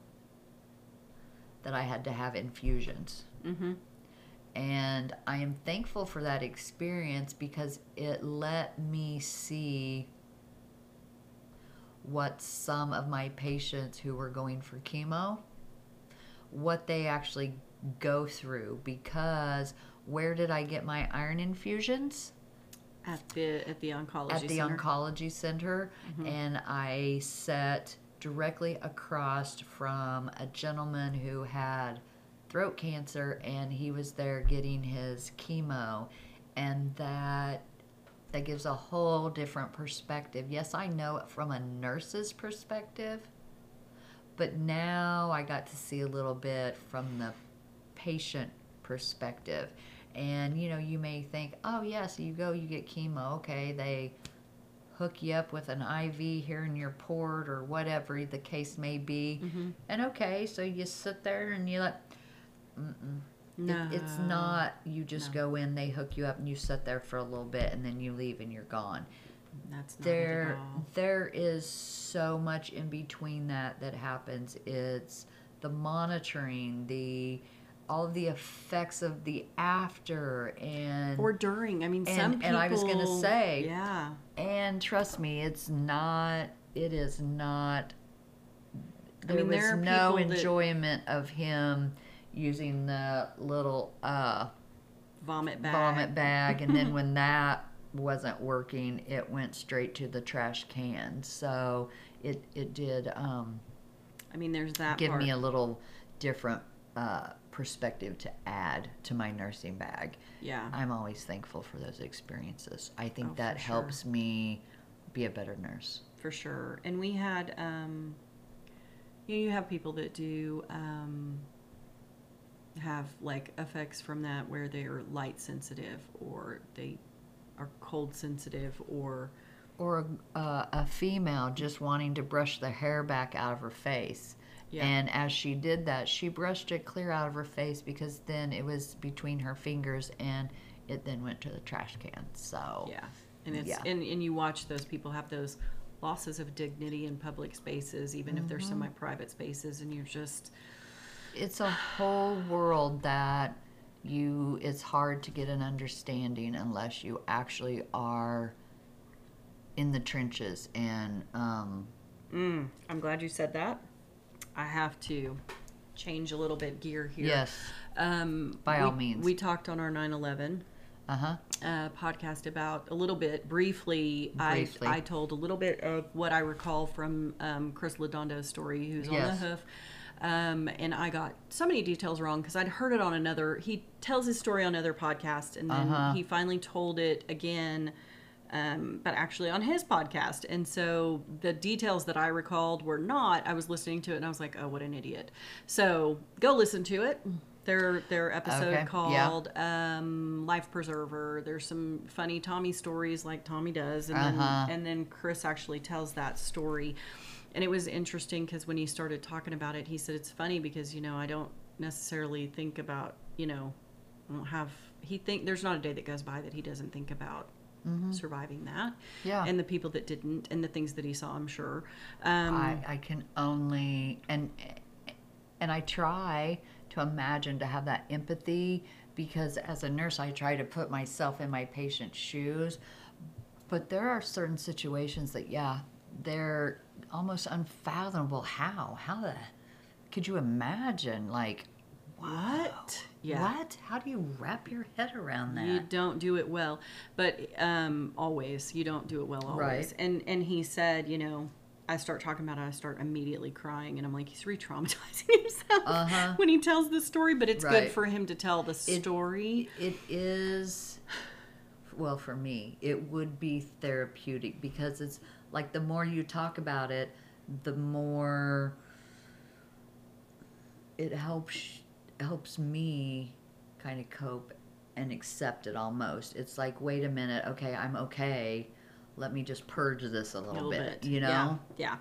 that I had to have infusions mm-hmm. and I am thankful for that experience because it let me see what some of my patients who were going for chemo what they actually go through because where did I get my iron infusions? At the at the oncology at the center. oncology center and i sat directly across from a gentleman who had throat cancer and he was there getting his chemo. And that that gives a whole different perspective. Yes i know it from a nurse's perspective but now i got to see a little bit from the patient perspective. And you know, you may think, oh, yeah, so you go, you get chemo, okay, they hook you up with an IV here in your port or whatever the case may be. Mm-hmm. And okay, so you sit there and you let. Mm-mm. No, It, it's not you just No. go in, they hook you up, and you sit there for a little bit, and then you leave and you're gone That's not there it at all. there is so much in between that that happens it's the monitoring the all of the effects of the after and Or during. I mean, And- some people. and I was gonna say- Yeah. and trust me it's not it is not I there mean, was there no that- enjoyment of him using the little uh Vomit bag. vomit bag and then when that wasn't working it went straight to the trash can so it it did um, I mean, there's that give part. me a little different uh, perspective to add to my nursing bag yeah. i'm always thankful for those experiences i think Oh, that sure. helps me be a better nurse for sure. And we had, um, you, know, you have people that do um, have like effects from that where they're light sensitive or they are cold sensitive or or uh, a female just wanting to brush the hair back out of her face. Yeah. And as she did that, she brushed it clear out of her face because then it was between her fingers and it then went to the trash can. So, yeah, and it's Yeah. and, and you watch those people have those losses of dignity in public spaces, even if they're Mm-hmm. semi-private spaces, and you're just it's a whole world that you it's hard to get an understanding unless you actually are in the trenches and um, Mm, I'm glad you said that. I have to change a little bit gear here. yes Um, By we, all means. We talked on our 9 11 uh-huh uh, podcast about a little bit briefly. Briefly. I, I told a little bit of what I recall from um, Chris Ladondo's story, who's on the hoof. Um, and I got so many details wrong because I'd heard it on another. He tells his story on another podcast, and then Uh-huh. he finally told it again, um, but actually on his podcast. And so the details that I recalled were not. I was listening to it, and I was like, "Oh, what an idiot!" So go listen to it. Their their episode Okay, yeah. called um, Life Preserver. There's some funny Tommy stories like Tommy does, and Uh-huh. then and then Chris actually tells that story, and it was interesting because when he started talking about it, he said it's funny because you know I don't necessarily think about you know, won't have. He think there's not a day that goes by that he doesn't think about surviving that. Mm-hmm. Yeah. And the people that didn't, and the things that he saw. I'm sure. Um, I, I can only and and I try to imagine to have that empathy because as a nurse I try to put myself in my patient's shoes but there are certain situations that yeah they're almost unfathomable how how the could you imagine like What? Yeah. what how do you wrap your head around that You don't do it well, but um, always you don't do it well always. Right. And and he said, you know, I start talking about it, I start immediately crying, and I'm like, he's re-traumatizing himself Uh-huh. when he tells the story. But it's good for him to tell the story. It is, well, for me, it would be therapeutic because it's like the more you talk about it, the more it helps helps me kind of cope and accept it almost. It's like, wait a minute, okay, I'm okay. Let me just purge this a little, bit, you know? Yeah, yeah.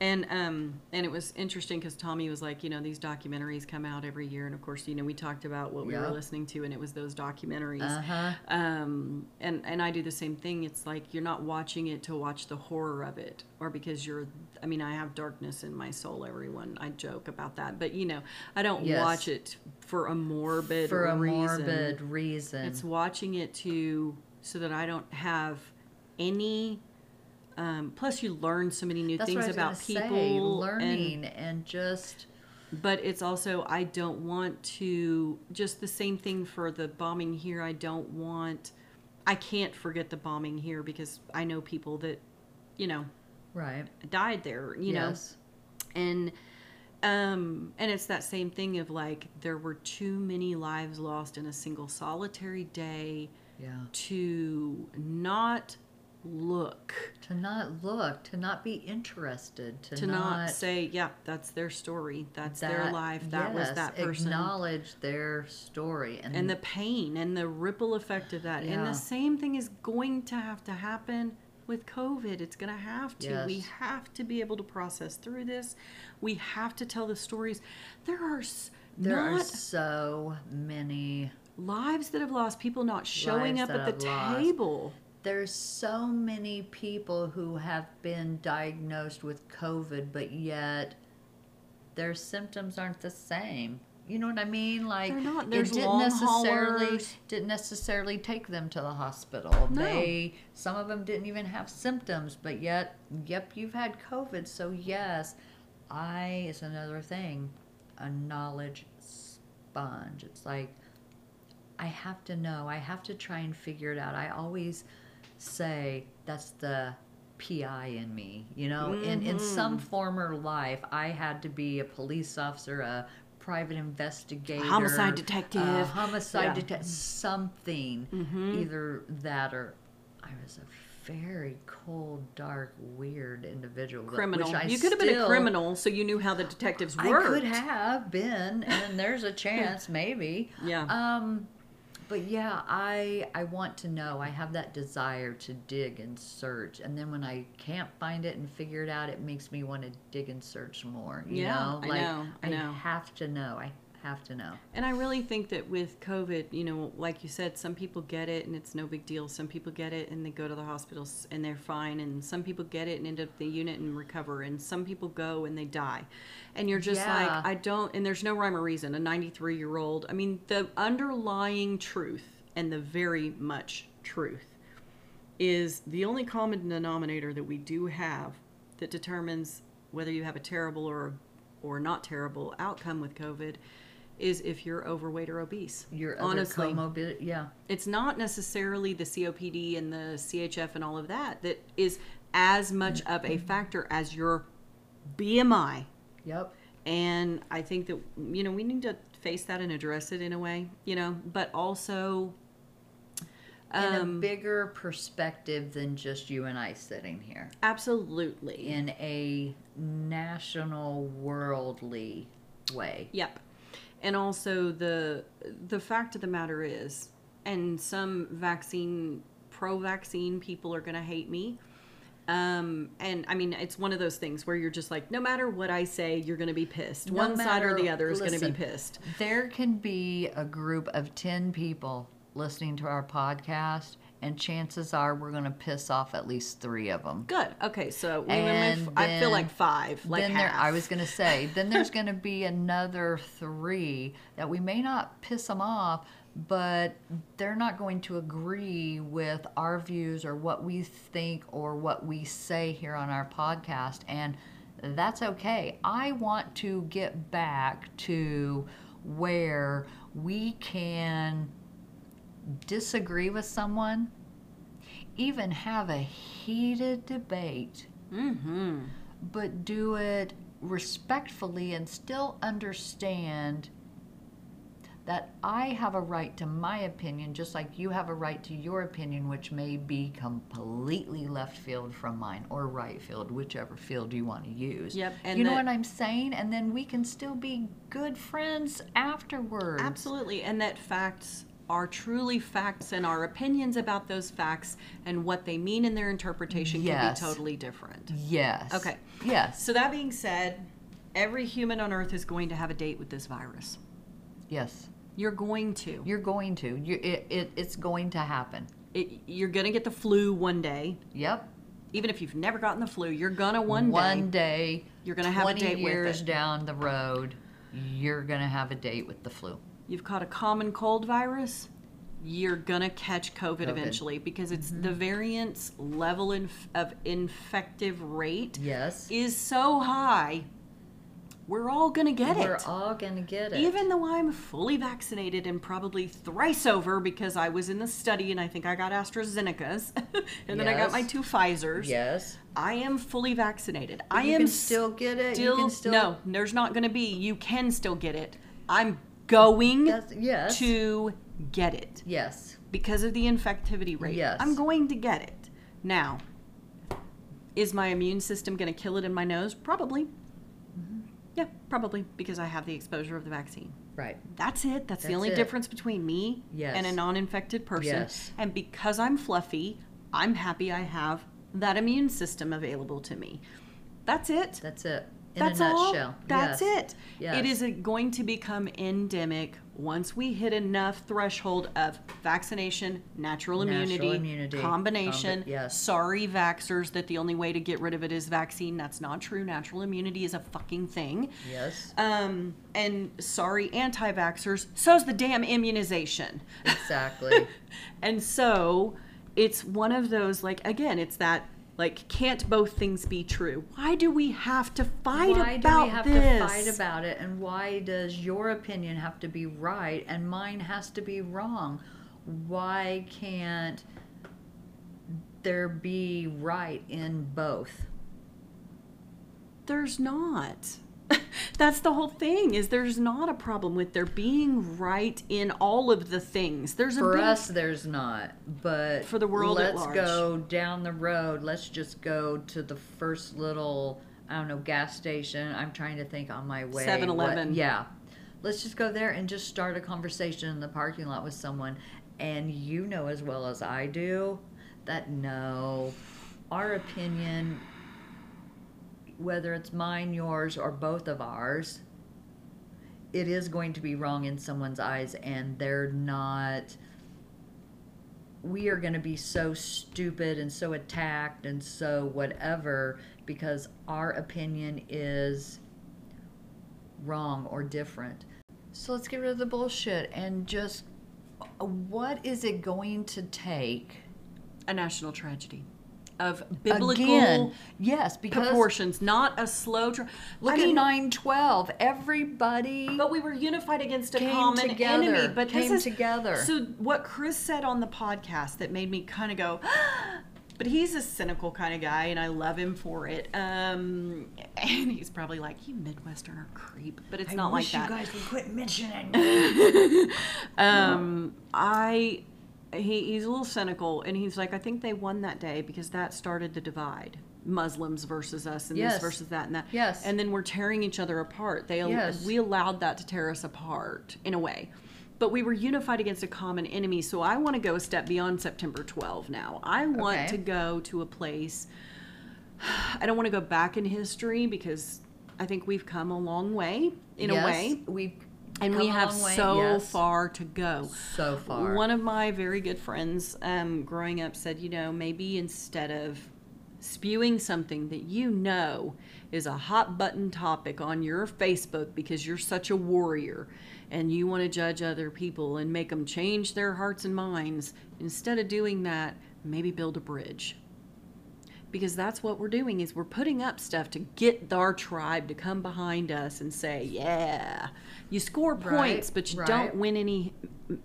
And um and it was interesting because Tommy was like, you know, these documentaries come out every year, and of course, you know, we talked about what we were listening to, and it was those documentaries. Uh-huh. Um, and and I do the same thing. It's like you're not watching it to watch the horror of it, or because you're. I mean, I have darkness in my soul. Everyone, I joke about that, but you know, I don't Yes. watch it for a morbid For a reason. morbid reason. It's watching it to so that I don't have any. Um, plus, you learn so many new That's things what I was about people. say, and- learning and just but it's also I don't want to just the same thing for the bombing here. I don't want. I can't forget the bombing here because I know people that, you know, right. died there. You know, and um and it's that same thing of like there were too many lives lost in a single solitary day Yeah. to not look. To not look, to not be interested, to, to not, say yeah that's their story. That's their life. That was that person. Acknowledge their story and, and the pain and the ripple effect of that. And the same thing is going to have to happen with covid. It's going to have to. We have to be able to process through this. We have to tell the stories. There are s- there not are so many lives that have lost people not showing Lives up at the table lost. There's so many people who have been diagnosed with COVID, but yet their symptoms aren't the same. You know what I mean? Like They're not. it There's didn't long necessarily haulers. didn't necessarily take them to the hospital. No. They some of them didn't even have symptoms, but yet, yep, you've had COVID. So yes, I is another thing, a knowledge sponge. It's like I have to know. I have to try and figure it out. I always say that's the PI in me. You know, in in some Mm-hmm. former life, I had to be a police officer, a private investigator, homicide detective. a homicide Yeah. Mm-hmm. detective, something. Either that or I was a very cold, dark, weird individual. criminal which I you could have been a criminal so you knew how the detectives I worked could have been, and there's a chance, maybe. Yeah. Um, but yeah, I I want to know. I have that desire to dig and search, and then when I can't find it and figure it out, it makes me want to dig and search more. You Yeah, know, I like know, I know. have to know. I have to know. And I really think that with COVID, you know, like you said, some people get it and it's no big deal. Some people get it and they go to the hospitals and they're fine. And some people get it and end up in the unit and recover. And some people go and they die. And you're just Yeah. like, I don't, and there's no rhyme or reason. A 93 year old, I mean, the underlying truth and the very much truth is the only common denominator that we do have that determines whether you have a terrible or or not terrible outcome with COVID is if you're overweight or obese. Your honestly, other comorbid, yeah, it's not necessarily the COPD and the CHF and all of that that is as much of a factor as your BMI. yep, And I think that you know we need to face that and address it in a way, you know, but also in a um, bigger perspective than just you and I sitting here. absolutely. In a national, worldly way. Yep. And also the the fact of the matter is, and some vaccine pro vaccine people are going to hate me. Um, and I mean, it's one of those things where you're just like, no matter what I say, you're going to be pissed. No one side or the other is going to be pissed. There can be a group of 10 people listening to our podcast, and chances are we're going to piss off at least three of them. Good. Okay, so we And went, I feel like five, like then half. there, I was going to say, then there's going to be another three that we may not piss them off, but they're not going to agree with our views or what we think or what we say here on our podcast. And that's okay. I want to get back to where we can disagree with someone, even have a heated debate Mm-hmm. but do it respectfully and still understand that I have a right to my opinion, just like you have a right to your opinion, which may be completely left field from mine or right field, whichever field you want to use. Yep, and you know what I'm saying? And then we can still be good friends afterwards. Absolutely, and that facts are truly facts, and our opinions about those facts and what they mean in their interpretation Yes. can be totally different. Yes. Okay. Yes. So that being said, every human on Earth is going to have a date with this virus. Yes. You're going to. You're going to. You, it, it, it's going to happen. It, you're going to get the flu one day. Yep. Even if you've never gotten the flu, you're gonna one, one day. One day, You're gonna have a 20 date with years down the road, you're gonna have a date with the flu. You've caught a common cold virus. You're gonna catch COVID, COVID. Mm-hmm. eventually because it's the variant's level inf- of infective rate Yes, is so high. We're all gonna get it. we're all gonna get it. Even though I'm fully vaccinated and probably thrice over because I was in the study and I think I got AstraZeneca's and then I got my two Pfizer's. yes, I am fully vaccinated. I you am still get it. still, you can still no. There's not going to be. You can still get it. I'm going That's, yes, to get it yes, because of the infectivity rate. Yes. I'm going to get it. Now, is my immune system going to kill it in my nose? Probably. Mm-hmm. Yeah, probably because I have the exposure of the vaccine. right. That's it. That's, the only it. difference between me Yes. and a non-infected person. Yes. And because I'm fluffy, I'm happy I have that immune system available to me. That's it. That's it. In That's a all. That's Yes. it. Yes. It is going to become endemic once we hit enough threshold of vaccination, natural, Natural immunity, immunity, combination. combi- yes. Sorry, vaxxers, that the only way to get rid of it is vaccine. That's not true. Natural immunity is a fucking thing. Yes, Um, and sorry, anti vaxxers, so's the damn immunization. exactly. And so it's one of those, like, again, it's that, like, can't both things be true? Why do we have to fight why about this? Why do we have this? to fight about it and why does your opinion have to be right and mine has to be wrong why can't there be right in both There's not. That's the whole thing. Is there's not a problem with there being right in all of the things. There's a for big, us there's not but For the world let's go down the road let's just go to the first little i don't know gas station i'm trying to think on my way 7-Eleven. what- yeah let's just go there and just start a conversation in the parking lot with someone and you know as well as i do that no our opinion whether it's mine yours or both of ours it is going to be wrong in someone's eyes and they're not we are going to be so stupid and so attacked and so whatever because our opinion is wrong or different. So let's get rid of the bullshit and just what is it going to take a national tragedy of biblical again? Yes, because proportions, not a slow. Tra- look I at mean, 912. Everybody But we were unified against a common together, enemy. But came this is, together. So what Chris said on the podcast that made me kind of go, but he's a cynical kind of guy, and I love him for it. Um, and he's probably like, "You Midwesterner creep," but it's not like that. You guys would quit mentioning. um, I he, he's a little cynical, and he's like, I think they won that day because that started the divide. Muslims versus us, and Yes. this versus that, and that. Yes. And then we're tearing each other apart. They Yes. we allowed that to tear us apart in a way. But we were unified against a common enemy. So I want to go a step beyond September 12 now. I want Okay. to go to a place I don't want to go back in history because I think we've come a long way in yes, a way. we And we have so far to go. So far. One of my very good friends um, growing up said, you know, maybe instead of spewing something that you know is a hot button topic on your Facebook because you're such a warrior and you want to judge other people and make them change their hearts and minds, instead of doing that, maybe build a bridge because that's what we're doing is we're putting up stuff to get our tribe to come behind us and say yeah you score points Right, but you right. don't win any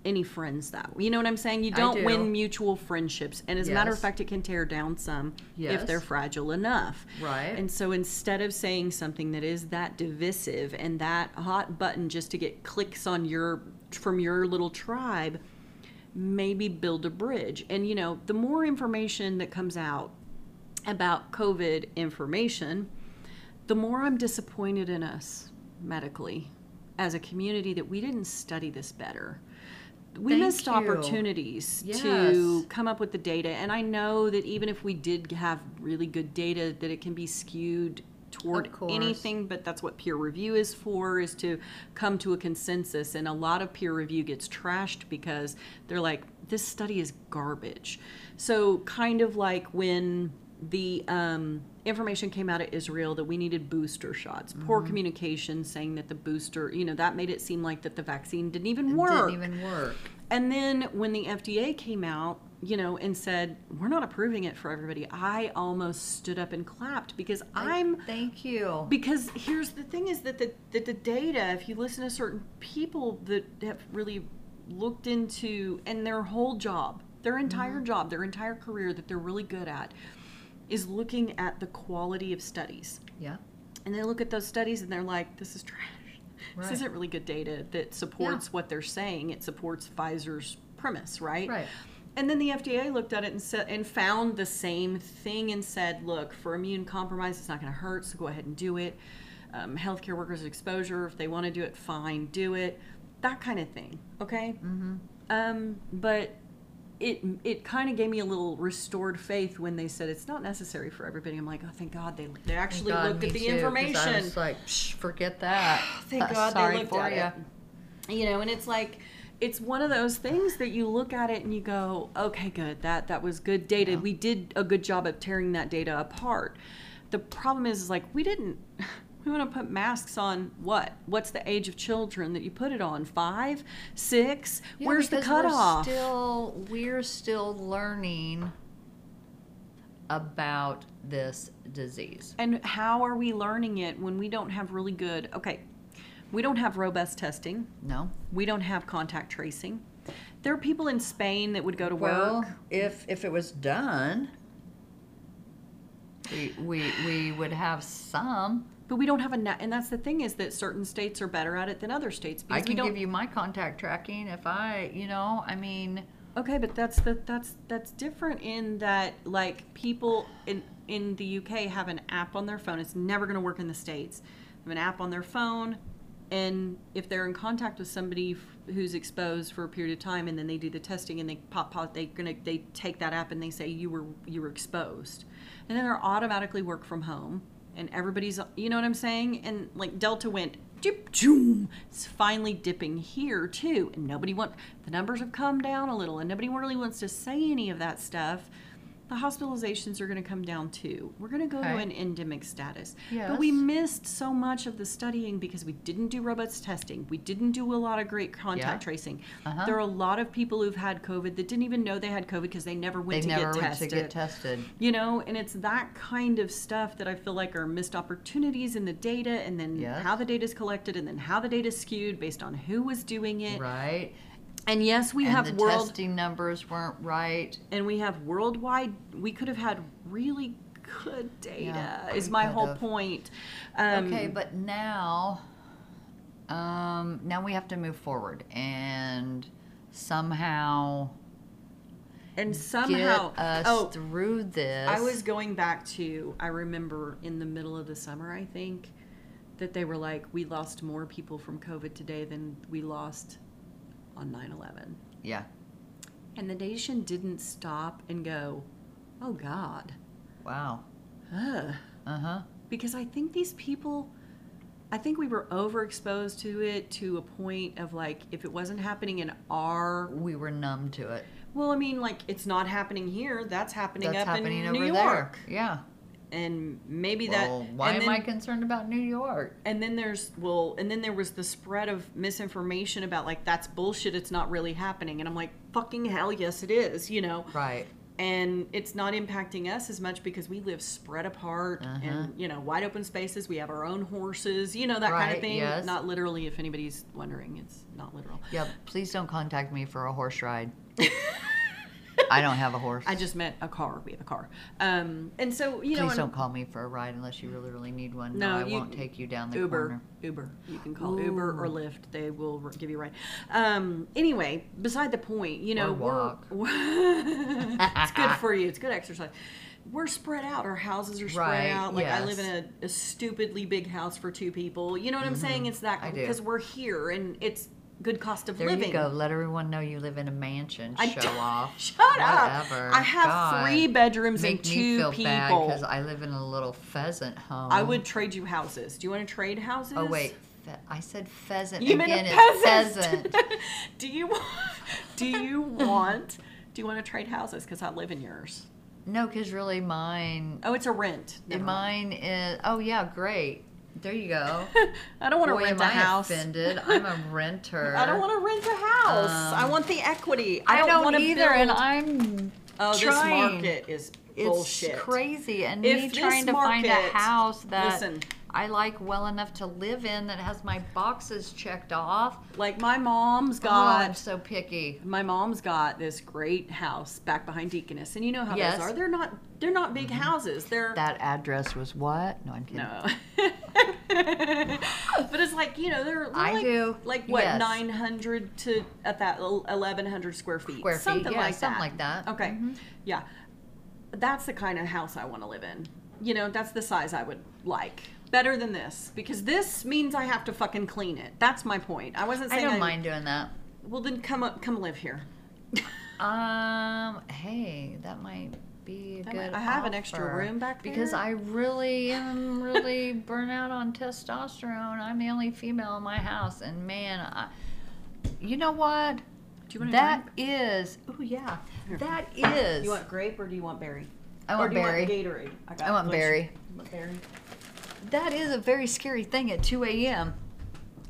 any friends that way." you know what i'm saying you don't do. win mutual friendships and as a matter of fact it can tear down some if they're fragile enough Right. and so instead of saying something that is that divisive and that hot button just to get clicks on your from your little tribe maybe build a bridge and you know the more information that comes out about COVID information, the more I'm disappointed in us medically as a community that we didn't study this better. We Thank missed you. opportunities Yes. to come up with the data. And I know that even if we did have really good data, that it can be skewed toward anything, but that's what peer review is for, is to come to a consensus. And a lot of peer review gets trashed because they're like, this study is garbage. So kind of like when the um, information came out of Israel that we needed booster shots. Mm-hmm. Poor communication saying that the booster, you know, that made it seem like that the vaccine didn't even It work. Didn't even work. And then when the FDA came out, you know, and said, we're not approving it for everybody, I almost stood up and clapped because I'm Thank you. because here's the thing is that the, that the data if you listen to certain people that have really looked into and their whole job their entire job their entire career that they're really good at is looking at the quality of studies yeah. and they look at those studies and they're like this is trash Right. this isn't really good data that supports what they're saying it supports pfizer's premise right Right. and then the FDA looked at it and said and found the same thing and said, look, for immune compromise, it's not going to hurt, so go ahead and do it. Um, healthcare workers exposure, if they want to do it, fine, do it. That kind of thing. Okay. Mm-hmm. Um, but it it kind of gave me a little restored faith when they said it's not necessary for everybody. I'm like, oh, thank God they they actually God, looked at the too, information. I was like, Psh, forget that. Thank Uh, God they looked at ya. it. You know, and it's like it's one of those things that you look at it and you go, okay, good. That that was good data. We did a good job of tearing that data apart. The problem is, is like we didn't. We want to put masks on what? What's the age of children that you put it on? Five, six? Yeah, Where's the cutoff? We're still, we're still learning about this disease. And how are we learning it when we don't have really good? Okay, we don't have robust testing. No. We don't have contact tracing. There are people in Spain that would go to Well, work. if if it was done, we we we would have some. But we don't have a net, and that's the thing is that certain states are better at it than other states I can don't. give you my contact tracking if I, you know, I mean, okay, but that's the that's that's different in that like people in in the UK have an app on their phone. It's never going to work in the states. They have an app on their phone, and if they're in contact with somebody f- who's exposed for a period of time, and then they do the testing and they pop pop, they gonna they take that app and they say you were you were exposed, and then they're automatically work from home, and everybody's you know what I'm saying, and like Delta went. It's finally dipping here too, and nobody want the numbers have come down a little, and nobody really wants to say any of that stuff. The hospitalizations are going to come down too. We're going to go to an endemic status, but we missed so much of the studying because we didn't do robust testing. We didn't do a lot of great contact Yeah. tracing. Uh-huh. There are a lot of people who've had COVID that didn't even know they had COVID because they never went they to never get went to tested. get tested. You know, and it's that kind of stuff that I feel like are missed opportunities in the data, and then Yes. how the data is collected, and then how the data is skewed based on who was doing it. Right. And yes, we and have the world testing numbers weren't right. and we have worldwide. We could have had really good data. Yeah, is my whole have. point. Um, okay, but now, um, now we have to move forward and somehow and somehow, get us oh, through this. I was going back to. I remember in the middle of the summer, I think, that they were like, we lost more people from COVID today than we lost on 9/11. yeah. And the nation didn't stop and go, oh God. Wow. Uh huh. because I think these people, I think we were overexposed to it to a point of like, if it wasn't happening in our, We were numb to it. well, I mean, like it's not happening here. That's happening That's up happening in over New there. Yeah. And maybe Well, that. why am then, I concerned about New York? And then there's well, and then there was the spread of misinformation about like that's bullshit. It's not really happening, and I'm like, fucking hell, yes, it is. You know. Right. and it's not impacting us as much because we live spread apart Uh-huh. and you know wide open spaces we have our own horses you know that kind of Right, thing yes. not literally if anybody's wondering it's not literal Yeah. Please don't contact me for a horse ride. I don't have a horse. i just meant a car we have a car um and so you know Please don't call me for a ride unless you really, really need one. No, No, I you- won't take you down the uber corner. uber you can call uber or Ooh. lyft they will give you a ride um anyway beside the point you know walk. it's good for you it's good exercise we're spread out our houses are spread Right, out like i live in a, a stupidly big house for two people you know what i'm saying it's that Mm-hmm. Because we're here and it's good cost of There living There you go. Let everyone know you live in a mansion. I Show off. Shut Whatever. up! I have God. three bedrooms Make and me two feel people. because I live in a little pheasant home. I would trade you houses. Do you want to trade houses? Oh wait, I said pheasant You meant again. a It's peasant. pheasant. do you want? Do you want? Do you want to trade houses? Because I live in yours. no, because really mine, Oh, it's a rent. Never mind. mine is. Oh yeah, great. There you go. I don't want to rent am a I house. offended. I'm a renter. I don't want to rent a house. I Um, want the equity. I I don't, want to either, and I'm. oh, this trying. market is bullshit. It's crazy, and If me trying to find a house that Listen. I like well enough to live in that has my boxes checked off. Like my mom's God, I'm got. so picky. my mom's got this great house back behind Deaconess, and you know how Yes. Mm-hmm. those are. They're not. They're not big houses. They're That address was what? No, I'm kidding. No. but it's like, you know, they're, they're I like, do, like what, yes. 900 to at that 1100 square feet. Square feet, something yeah, like something that. like that. Okay. Mhm. Yeah. That's the kind of house I want to live in. You know, that's the size I would like. Better than this because this means I have to fucking clean it. That's my point. I wasn't saying I don't mind doing that. Well, then come up, come live here. Um, hey, that might be a That good. might- I have an extra room back there because. I really am really burnt out on testosterone. I'm the only female in my house, and man, I, you know what? Do you want That is, oh yeah, Here. that is. You want grape or do you want berry? I or want do you berry. want Gatorade? I, got I want berry. want berry. That is a very scary thing at 2 a.m.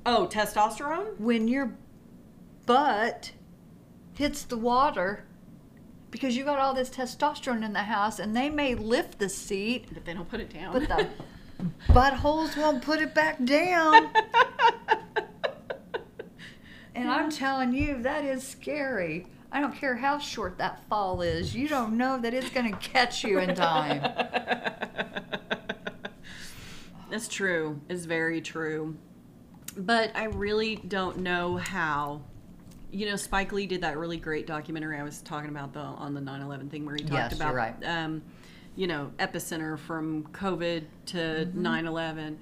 Oh, testosterone? when your butt hits the water because you got all this testosterone in the house and they may lift the seat, But they don't put it down. but the buttholes won't put it back down. And I'm telling you, that is scary. I don't care how short that fall is. You don't know that it's going to catch you in time. That's true. It's very true. But I really don't know how. You know, Spike Lee did that really great documentary I was talking about the on the 9/11 thing where he talked Yes, about right. um, you know, epicenter from COVID to Mm-hmm. 9/11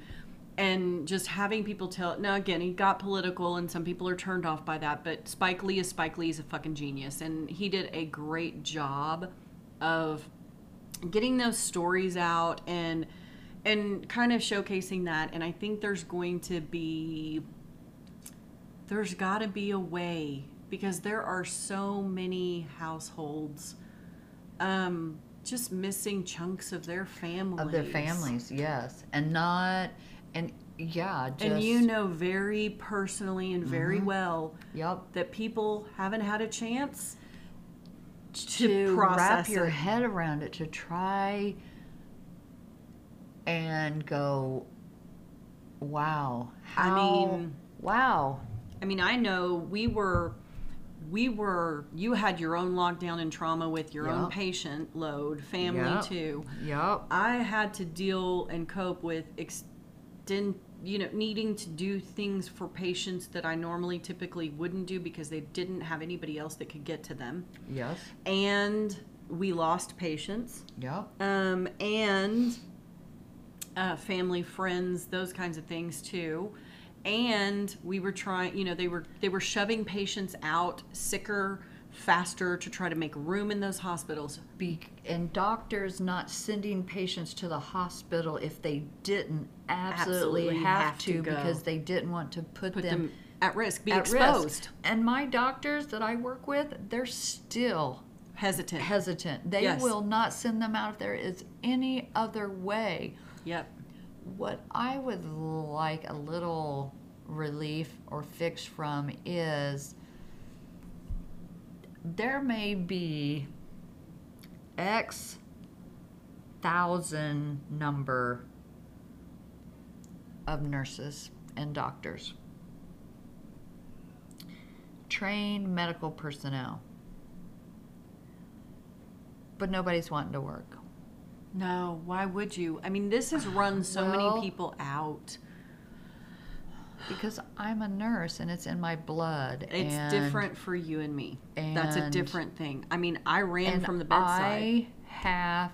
and just having people tell now again he got political and some people are turned off by that but spike lee is spike lee is a fucking genius and he did a great job of getting those stories out and and kind of showcasing that and i think there's going to be there's got to be a way because there are so many households um just missing chunks of their families Of their families, yes. And not, and yeah, just. and you know very personally and very well Yep. that people haven't had a chance to, process wrap your it. head around it to try and go wow I mean- wow I mean, I know we were, we were. You had your own lockdown and trauma with your own patient load, family Yep. too. yep I had to deal and cope with extend, you know, needing to do things for patients that I normally typically wouldn't do because they didn't have anybody else that could get to them, yes and we lost patients. yep um, and uh, family, friends, those kinds of things too. And we were trying, you know, they were they were shoving patients out sicker faster to try to make room in those hospitals. Be, and doctors not sending patients to the hospital if they didn't absolutely, Absolutely have, have to, to because they didn't want to put, Put them, them at risk, be at exposed, risk. And my doctors that I work with, they're still hesitant. hesitant. They Yes. will not send them out if there is any other way. Yep. What I would like a little relief or fix from is there may be X thousand number of nurses and doctors, trained medical personnel, but nobody's wanting to work. No, why would you? I mean, this has run so Well- many people out. Because I'm a nurse and it's in my blood. It's and, different for you and me. That's a and- different thing. I mean, I ran and from the bedside. I have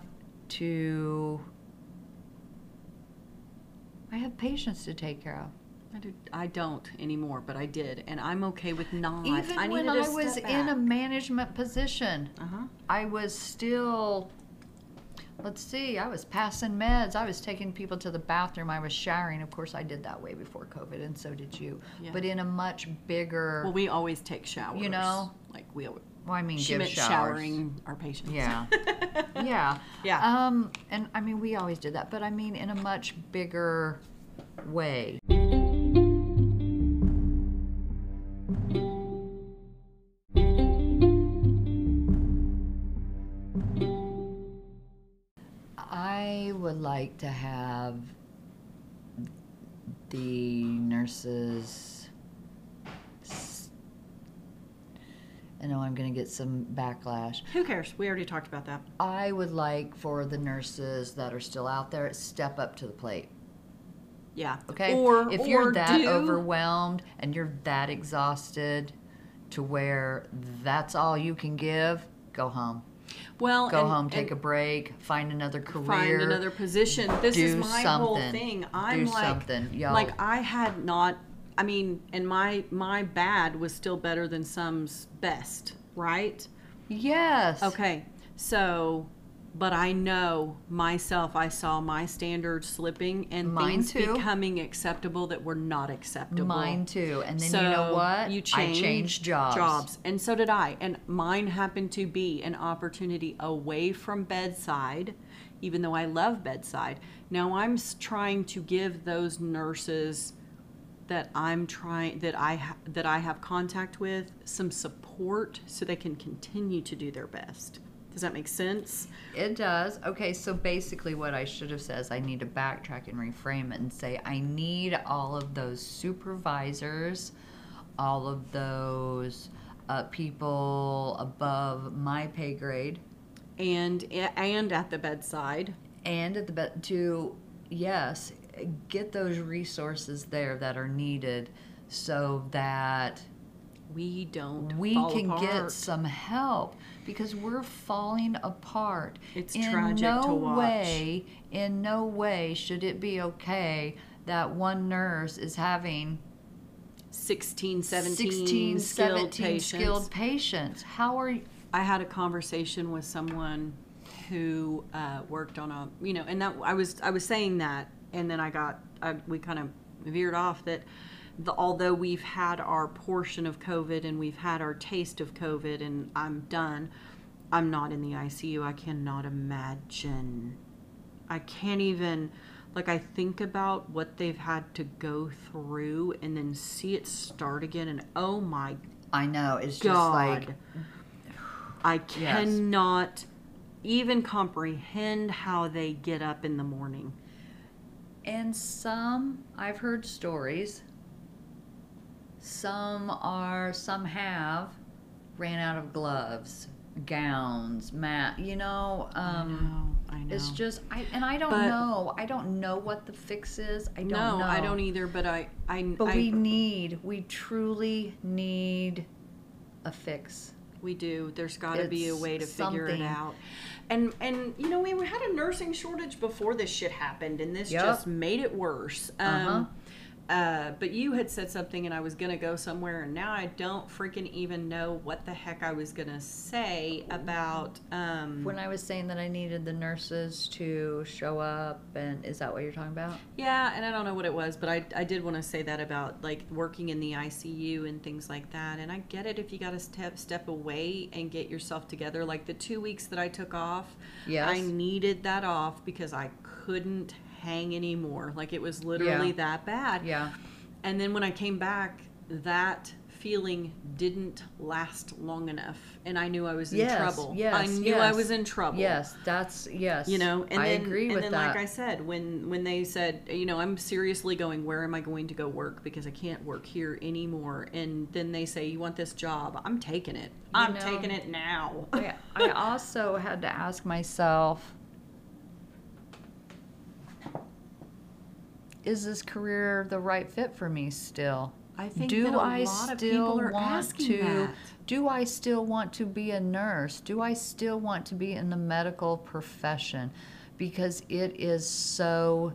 to. I have patients to take care of. I, do, I don't anymore, but I did, and I'm okay with not. Even I when I was in a management position, uh-huh. I was still. Let's see, I was passing meds. I was taking people to the bathroom. I was showering. Of course, I did that way before COVID, and so did you. Yeah. But in a much bigger. Well, we always take showers. You know? like we. always- well, I mean, She meant showers. showering our patients. Yeah. yeah. Yeah. Um, and I mean, we always did that, but I mean, in a much bigger way. Would like to have the nurses. I know I'm going to get some backlash. Who cares? We already talked about that. I would like for the nurses that are still out there step up to the plate. Yeah. Okay. Or if or you're that do, overwhelmed and you're that exhausted to where that's all you can give, go home. Well, Go and- home, take a break, find another career. find another position. This is my whole thing. I'm Do like, something. Like I had not. I mean, and my my bad was still better than some's best, right? Yes. Okay, so, but I know myself. I saw my standards slipping and Mine things too. becoming acceptable that were not acceptable. Mine too. And then so you know what? You I changed changed jobs. Jobs, and so did I. And mine happened to be an opportunity away from bedside, even though I love bedside. Now I'm trying to give those nurses that I'm trying that I ha- that I have contact with some support so they can continue to do their best. Does that make sense? It does. Okay, so basically, what I should have said is I need to backtrack and reframe it and say I need all of those supervisors, all of those uh, people above my pay grade, And and at the bedside, and at the bed to yes, get those resources there that are needed, so that we don't we can get some help because we're falling apart. It's in tragic no to watch. way, in no way should it be okay that one nurse is having 16, 17 16, skilled 17 patients. skilled patients. How are you? I had a conversation with someone who uh, worked on a, you know, and that I was I was saying that, and then I got I, we kind of veered off that. The, although we've had our portion of COVID and we've had our taste of COVID, and I'm done, I'm not in the ICU. I cannot imagine. I can't even like I think about what they've had to go through and then see it start again and oh my I know it's just like I cannot even comprehend how they get up in the morning. And some, I've heard stories. Some are, some have ran out of gloves, gowns, mat. You know, um, I know. it's just I and I don't But- know. I don't know what the fix is. I don't no, know. I don't either. But I, I, But I, we need, we truly need a fix. we do. There's got to be a way to figure it out. And and you know we had a nursing shortage before this shit happened, and this Yep. just made it worse. Um, Uh-huh. Uh, but you had said something, and I was gonna go somewhere, and now I don't freaking even know what the heck I was gonna say about. Um, When I was saying that I needed the nurses to show up, and is that what you're talking about? yeah, and I don't know what it was, but I, I did want to say that about like working in the ICU and things like that. And I get it if you got to step step away and get yourself together. Like the two weeks that I took off, Yes. I needed that off because I couldn't hang anymore. Like it was literally Yeah. that bad. Yeah. And then when I came back, that feeling didn't last long enough, and I knew I was in Yes, trouble. yes, I knew I was in trouble. Yes, that's yes. You know, and I then, agree and with then, that. like I said, when when they said, you know, I'm seriously going, where am I going to go work because I can't work here anymore? And then they say, you want this job? I'm taking it. I'm know- taking it now. I, I also had to ask myself is this career the right fit for me still? I think do I still want to that. do I still want to be a nurse? Do I still want to be in the medical profession? Because it is so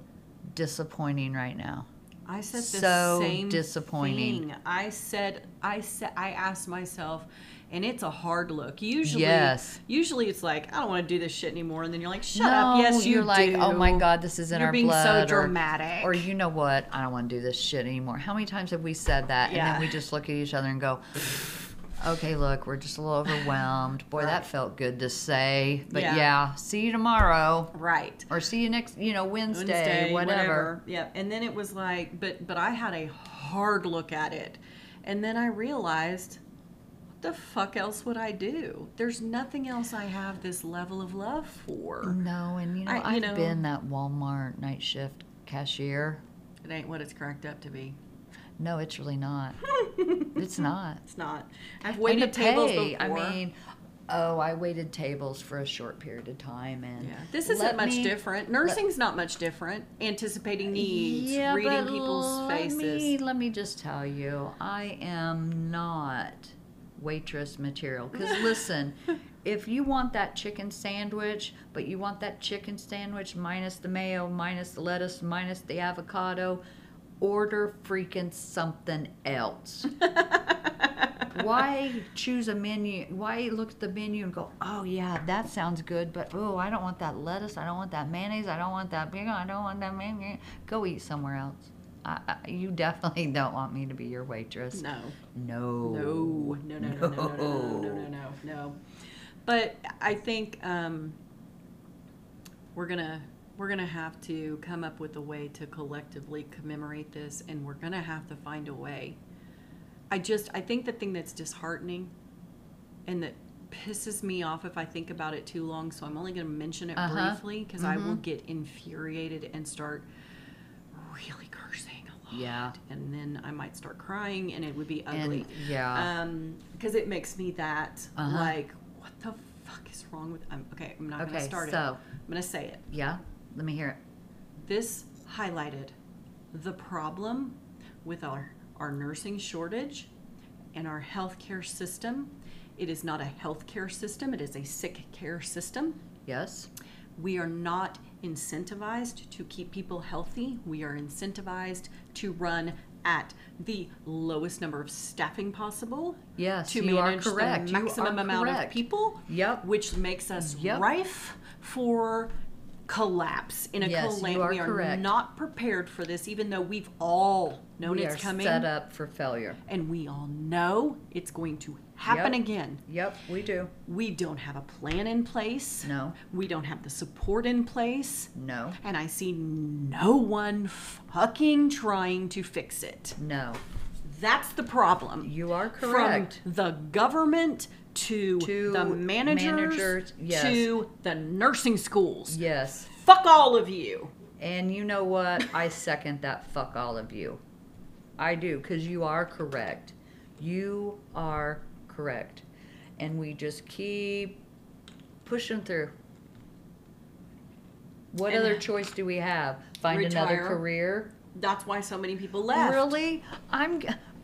disappointing right now. I said the So same disappointing. thing. I said I said I asked myself, and it's a hard look. Usually, Yes. usually it's like I don't want to do this shit anymore, and then you're like, shut no, up. Yes, you you're like, do. oh my god, this is in You're our being so or- dramatic. Or, you know what? I don't want to do this shit anymore. How many times have we said that? And then we just look at each other and go, okay, look, we're just a little overwhelmed. Boy, Right. that felt good to say. But Yeah. yeah. see you tomorrow. Right. Or see you next, you know, Wednesday, Wednesday, whatever. Yeah, and then it was like, but but I had a hard look at it, and then I realized, the fuck else would I do? There's nothing else I have this level of love for. No, and you know, I- you I've know- been that Walmart night shift cashier. It ain't what it's cracked up to be. No, it's really not. it's not. It's not. I've And waited the tables pay, before. I mean, oh, I waited tables for a short period of time, and Yeah. This isn't much me- different. Nursing's not much different. Anticipating needs, yeah, reading people's let faces. Me, let me just tell you, I am not waitress material. Because listen, if you want that chicken sandwich, but you want that chicken sandwich minus the mayo, minus the lettuce, minus the avocado, order freaking something else. why choose a menu? Why look at the menu and go, oh yeah, that sounds good, but oh, I don't want that lettuce, I don't want that mayonnaise, I don't want that bacon, I don't want that menu. Go eat somewhere else. I, I, you definitely don't want me to be your waitress. No. No. No, no, no, no, no, no, no, no, no, no, no, no. But I think um, we're gonna we're gonna have to come up with a way to collectively commemorate this, and we're gonna have to find a way. I just I think the thing that's disheartening, and that pisses me off if I think about it too long. So I'm only gonna mention it Uh-huh. briefly because I will get infuriated and start really cursing a lot. Yeah. And then I might start crying, and it would be ugly And yeah. um because it makes me that Uh-huh. like what the fuck is wrong with um, okay i'm not gonna Okay, start it so- i'm gonna say it yeah. Let me hear it. this highlighted the problem with our our nursing shortage and our healthcare system it is not a healthcare system it is a sick care system Yes. We are not incentivized to keep people healthy. We are incentivized to run at the lowest number of staffing possible. Yes, to you are manage correct. the maximum amount of people. Yep. Which makes us Yep. rife for collapse in a Yes, calamity. are we are correct. not prepared for this, even though we've all known we it's are coming, set up for failure. and we all know it's going to happen Yep. again. Yep, we do. We don't have a plan in place. No. We don't have the support in place. No. And I see no one fucking trying to fix it. No. That's the problem. You are correct. From the government to, To the managers, managers, yes. to the nursing schools. Yes. Fuck all of you. And you know what? I second that fuck all of you. I do, because you are correct. You are correct. And we just keep pushing through. What And- other choice do we have? Find another career? That's why so many people left. Really? I'm.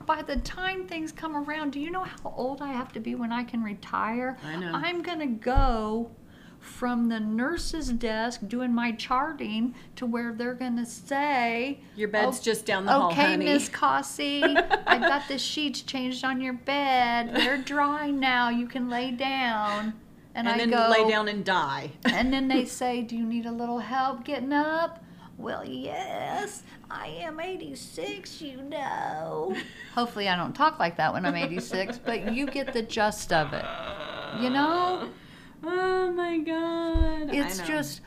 By the time things come around, do you know how old I have to be when I can retire? I know. I'm gonna go from the nurse's desk doing my charting to where they're gonna say Your bed's "Oh, just down the hall, Okay, honey." Miss Cossey, I've got the sheets changed on your bed. They're dry now. You can lay down. And, and I then go, lay down and die. and then they say, Do you need a little help getting up? Well, yes, I am 86, you know. Hopefully, I don't talk like that when I'm 86, but you get the gist of it. You know? oh my god. It's just,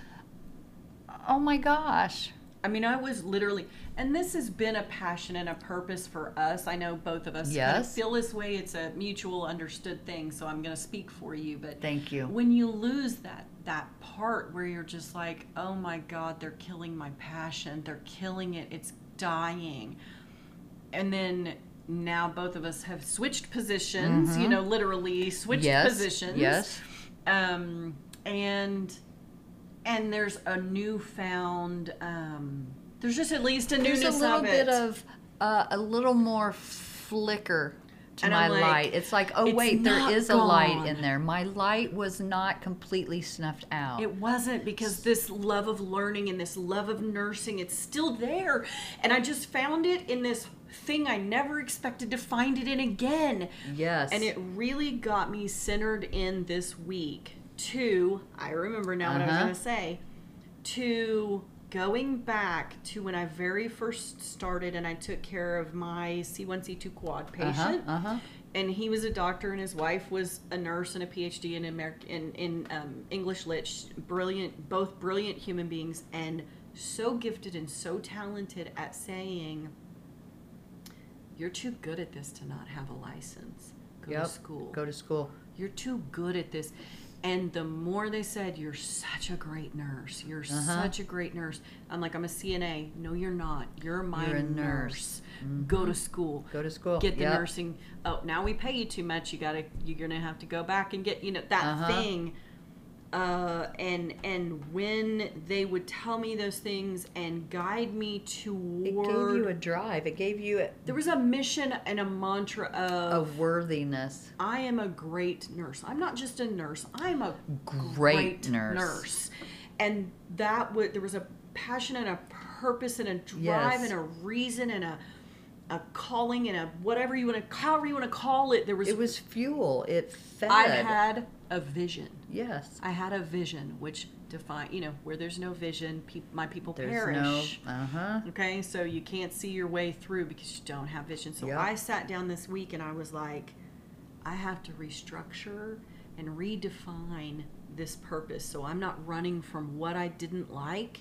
oh my gosh. I mean, I was literally, and this has been a passion and a purpose for us. I know both of us kind of feel this way. It's a mutual understood thing, so I'm going to speak for you. But Thank you. when you lose that that part where you're just like, oh my god, they're killing my passion. They're killing it. It's dying. And then now both of us have switched positions. You know, literally switched Mm-hmm. Yes. positions Yes. um, and and there's a newfound um, there's just at least a newness There's a little of bit of, uh, a little more flicker to And my like, light. It's like, oh, it's wait, there is is a light in there. My light was not completely snuffed out. it wasn't because this love of learning and this love of nursing it's still there and i just found it in this thing i never expected to find it in again yes. and it really got me centered in this week to i remember now what i was Uh-huh. going to say to going back to when i very first started and i took care of my c1c2 quad patient Uh huh. and he was a doctor and his wife was a nurse and a phd in American in, in um, english lit brilliant both brilliant human beings and so gifted and so talented at saying you're too good at this to not have a license go Yep. to school Go to school. you're too good at this and the more they said you're such a great nurse you're Uh-huh. such a great nurse i'm like i'm a cna no you're not you're my You're a nurse, nurse. go to school Go to school. get the Yep. nursing oh now we pay you too much you gotta you're gonna have to go back and get you know that Uh-huh. thing uh, and and when they would tell me those things and guide me toward. It gave you a drive. It gave you a, there was a mission and a mantra of a worthiness. I am a great nurse. I'm not just a nurse. I'm a Great great, nurse. nurse. And that would there was a passion and a purpose and a drive Yes. and a reason and a a calling and a whatever you want to however you want to call it. There was, It was fuel. It fed. I had a vision. Yes. I had a vision which define you know where there's no vision, peop my people There's perish. no. Uh huh. Okay, so you can't see your way through because you don't have vision. So Yep. I sat down this week and I was like, I have to restructure and redefine this purpose. So I'm not running from what I didn't like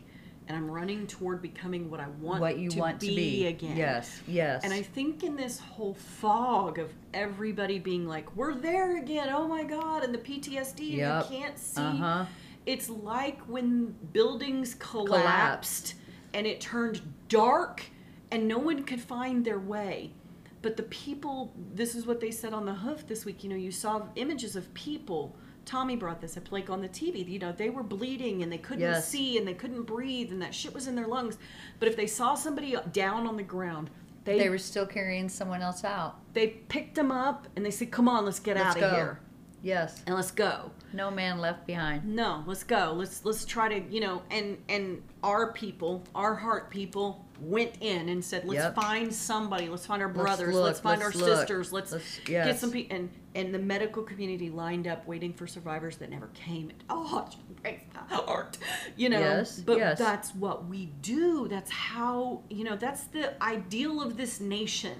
and I'm running toward becoming what I want What you to want be to be again. Yes. Yes. And I think in this whole fog of everybody being like, we're there again, oh my God, and the PTSD, Yep. and you can't see. Uh-huh. It's like when buildings collapsed Collapsed. and it turned dark and no one could find their way. But the people, this is what they said on the hoof this week. You know, you saw images of people. Tommy brought this up, like on the TV. You know, they were bleeding and they couldn't Yes. see and they couldn't breathe and that shit was in their lungs. But if they saw somebody down on the ground, they they were still carrying someone else out. they picked them up and they said, "Come on, let's get Let's out of go. here Yes. and let's go." No man left behind. No, let's go. Let's let's try to, you know, and and our people, our heart people went in and said, "Let's Yep. find somebody. Let's find our brothers. look, let's find let's our look. sisters. Let's, Let's- get yes. some people." And and the medical community lined up waiting for survivors that never came. Oh, it breaks my heart, you know. Yes, but yes. that's what we do. That's how you know. That's the ideal of this nation.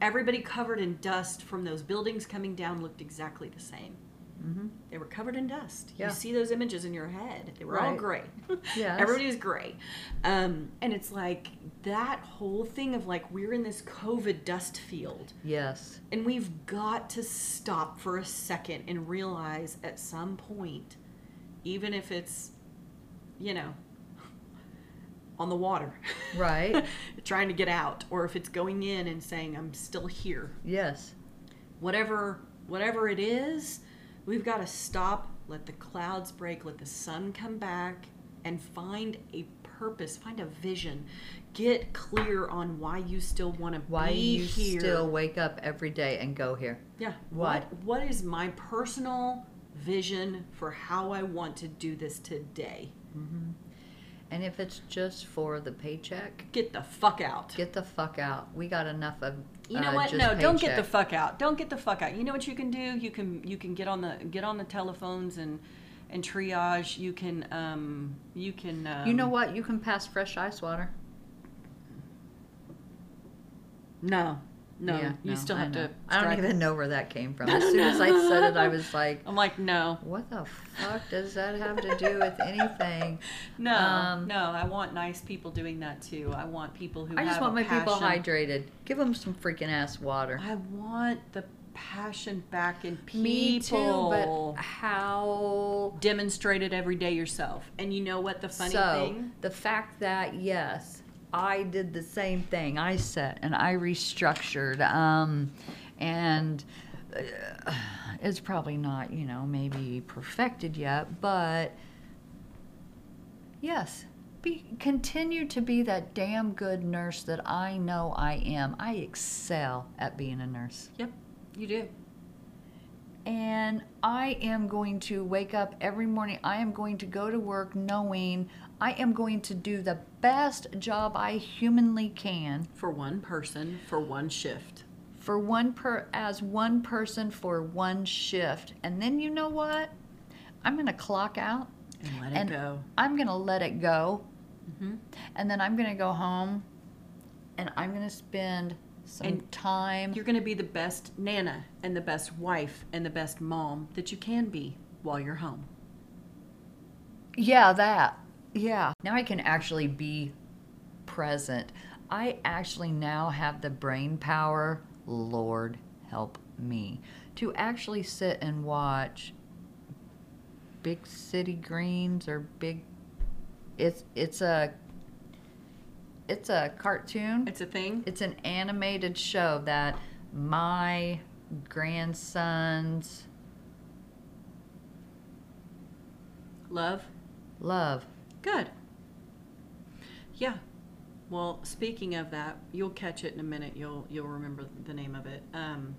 Everybody covered in dust from those buildings coming down looked exactly the same. Mm-hmm. They were covered in dust. Yeah. You see those images in your head. They were all gray. Yes. Everybody was gray. Um, and it's like that whole thing of like we're in this COVID dust field. Yes. And we've got to stop for a second and realize at some point, even if it's, you know, on the water, Right. trying to get out, or if it's going in and saying, I'm still here, yes. whatever whatever it is we've got to stop let the clouds break let the sun come back and find a purpose find a vision get clear on why you still want to Why be you still wake up every day and go here? yeah Why? what what is my personal vision for how I want to do this today. Mm-hmm. And if it's just for the paycheck, Get the fuck out. get the fuck out. We got enough of. You know uh, what? No, don't get the fuck out. Don't get the fuck out. You know what you can do? You can you can get on the get on the telephones and and triage. You can um you can um, You know what? You can pass fresh ice water. No, no, Yeah, you no, still have to. I don't even know where that came from. As soon as I said it, I was like, I'm like no, "What the fuck does that have to do with anything?" no, Um, no. I want nice people doing that too. I want people who I just want my people hydrated. Give them some freaking ass water. I want the passion back in people. Me too, but how? demonstrate it every day yourself. And you know what the funny so thing? the fact that yes, I did the same thing. I set and I restructured, um, and uh, it's probably not you know maybe perfected yet, but yes. Be, continue to be that damn good nurse that I know I am. I excel at being a nurse. Yep, you do. And I am going to wake up every morning. I am going to go to work knowing I am going to do the best job I humanly can For one person, for one shift. for one per as one person for one shift. And then you know what? I'm going to clock out And let and it go. I'm going to let it go. hmm And then I'm going to go home and I'm going to spend some And time You're going to be the best nana and the best wife and the best mom that you can be while you're home. Yeah, that. Yeah. Now I can actually be present. I actually now have the brain power, Lord help me, to actually sit and watch Big City Greens or Big it's it's a it's a cartoon. It's a thing. It's an animated show that my grandsons Love. love. Good. Yeah. Well, speaking of that, you'll catch it in a minute. You'll you'll remember the name of it. Um,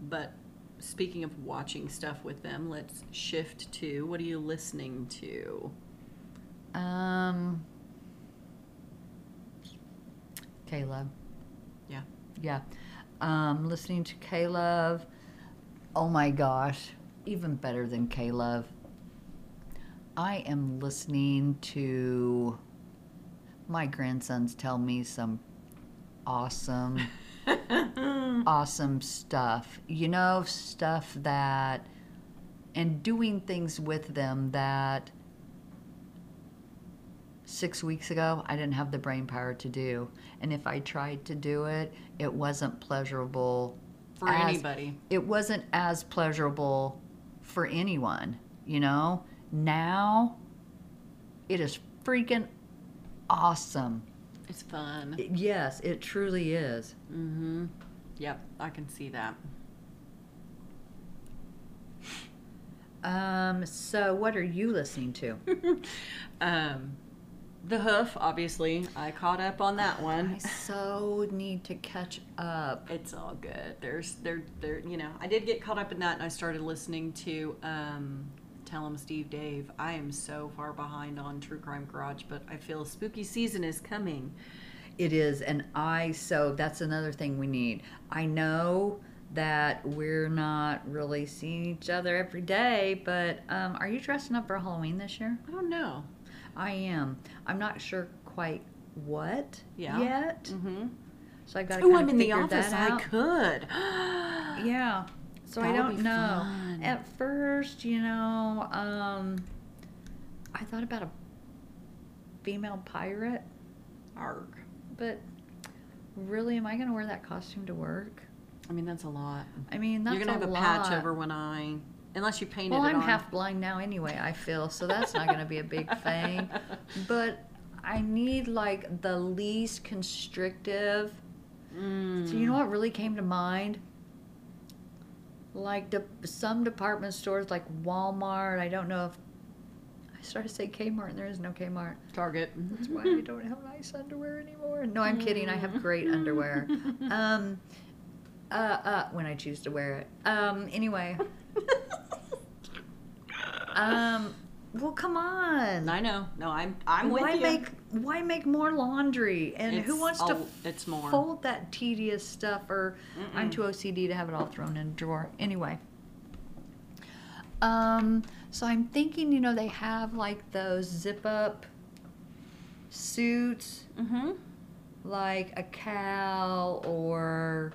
but speaking of watching stuff with them, let's shift to what are you listening to? Um, Caleb. Yeah. Yeah. Um, listening to Caleb. Oh my gosh. Even better than Caleb. I am listening to my grandsons tell me some awesome, awesome stuff. You know, stuff that, and doing things with them that six weeks ago I didn't have the brain power to do. And if I tried to do it, it wasn't pleasurable For as- anybody. It wasn't as pleasurable for anyone, you know? Now it is freaking awesome. It's fun. It- yes, it truly is. Mm-hmm. Yep, I can see that. Um, so what are you listening to? Um, the hoof, obviously, I caught up on that one. I so need to catch up. It's all good. There's there there you know, I did get caught up in that and I started listening to um Tell 'em Steve Dave. I am so far behind on True Crime Garage, but I feel spooky season is coming. It is, and I so that's another thing we need. I know that we're not really seeing each other every day, but um, are you dressing up for Halloween this year? I don't know. I am. I'm not sure quite what Yeah. yet, Mm-hmm. so I got to Oh, kind I'm of in the office. that I could. Yeah. So I That'll don't know. fun. At first, you know, um, I thought about a female pirate, Arg. but really, am I going to wear that costume to work? I mean, that's a lot. I mean, that's You're gonna have a patch over one eye, unless you painted Well, it I'm on. half blind now anyway. I feel so that's not going to be a big thing. But I need like the least constrictive. Mm. So you know what really came to mind? Like de- some department stores, like Walmart. I don't know if I started to say Kmart, and there is no Kmart. Target. That's why I don't have nice underwear anymore. No, I'm kidding. I have great underwear. Um, uh, uh, when I choose to wear it. Um, anyway. um, well, come on. I know. No, I'm I'm with why you. make why make more laundry? And who It's wants to it's more. fold that tedious stuff? Or I'm too OCD to have it all thrown in a drawer. Anyway. Um, so I'm thinking, you know, they have like those zip up suits, mm-hmm. like a cow or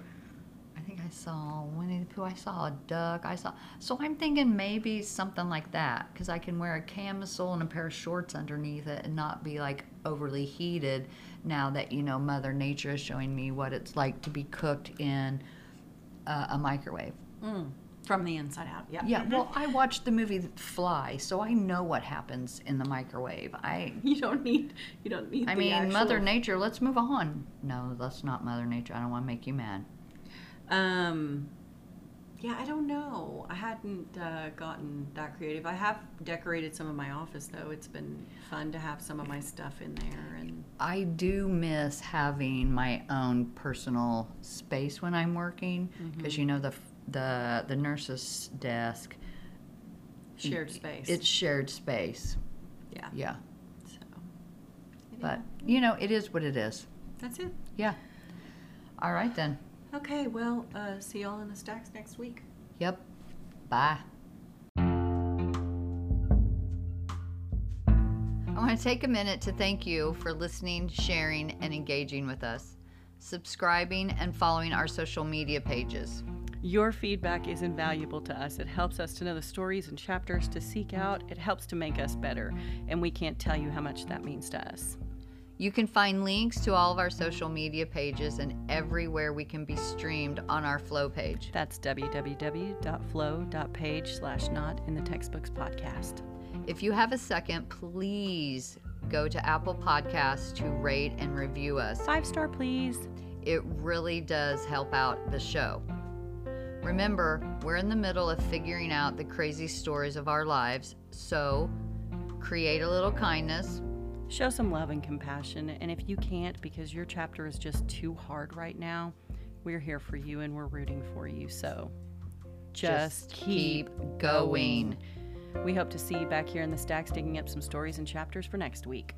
I saw Winnie the Pooh. I saw a duck. I saw. So I'm thinking maybe something like that because I can wear a camisole and a pair of shorts underneath it and not be like overly heated. Now that you know Mother Nature is showing me what it's like to be cooked in uh, a microwave. Mm. From the inside out. Yeah. Yeah. Well, I watched the movie Fly, so I know what happens in the microwave. I. You don't need. You don't need. I mean, actual- Mother Nature. Let's move on. No, that's not Mother Nature. I don't want to make you mad. Um, yeah, I don't know. I hadn't uh, gotten that creative. I have decorated some of my office though. It's been fun to have some of my stuff in there, and I do miss having my own personal space when I'm working because you know the the the nurse's desk shared space. it's shared space. yeah. Yeah, So, but you know it is what it is. that's it. Yeah. All right then. Okay. Well, uh, see y'all in the stacks next week. Yep. Bye. I want to take a minute to thank you for listening, sharing, and engaging with us, subscribing, and following our social media pages. Your feedback is invaluable to us. It helps us to know the stories and chapters to seek out. It helps to make us better, and we can't tell you how much that means to us. You can find links to all of our social media pages and everywhere we can be streamed on our Flow page. That's www.flow.page slash not in the textbooks podcast. If you have a second, please go to Apple Podcasts to rate and review us. Five star, please. It really does help out the show. Remember, we're in the middle of figuring out the crazy stories of our lives, so create a little kindness. Show some love and compassion. And if you can't because your chapter is just too hard right now, we're here for you and we're rooting for you. So just, keep going. We hope to see you back here in the stacks digging up some stories and chapters for next week.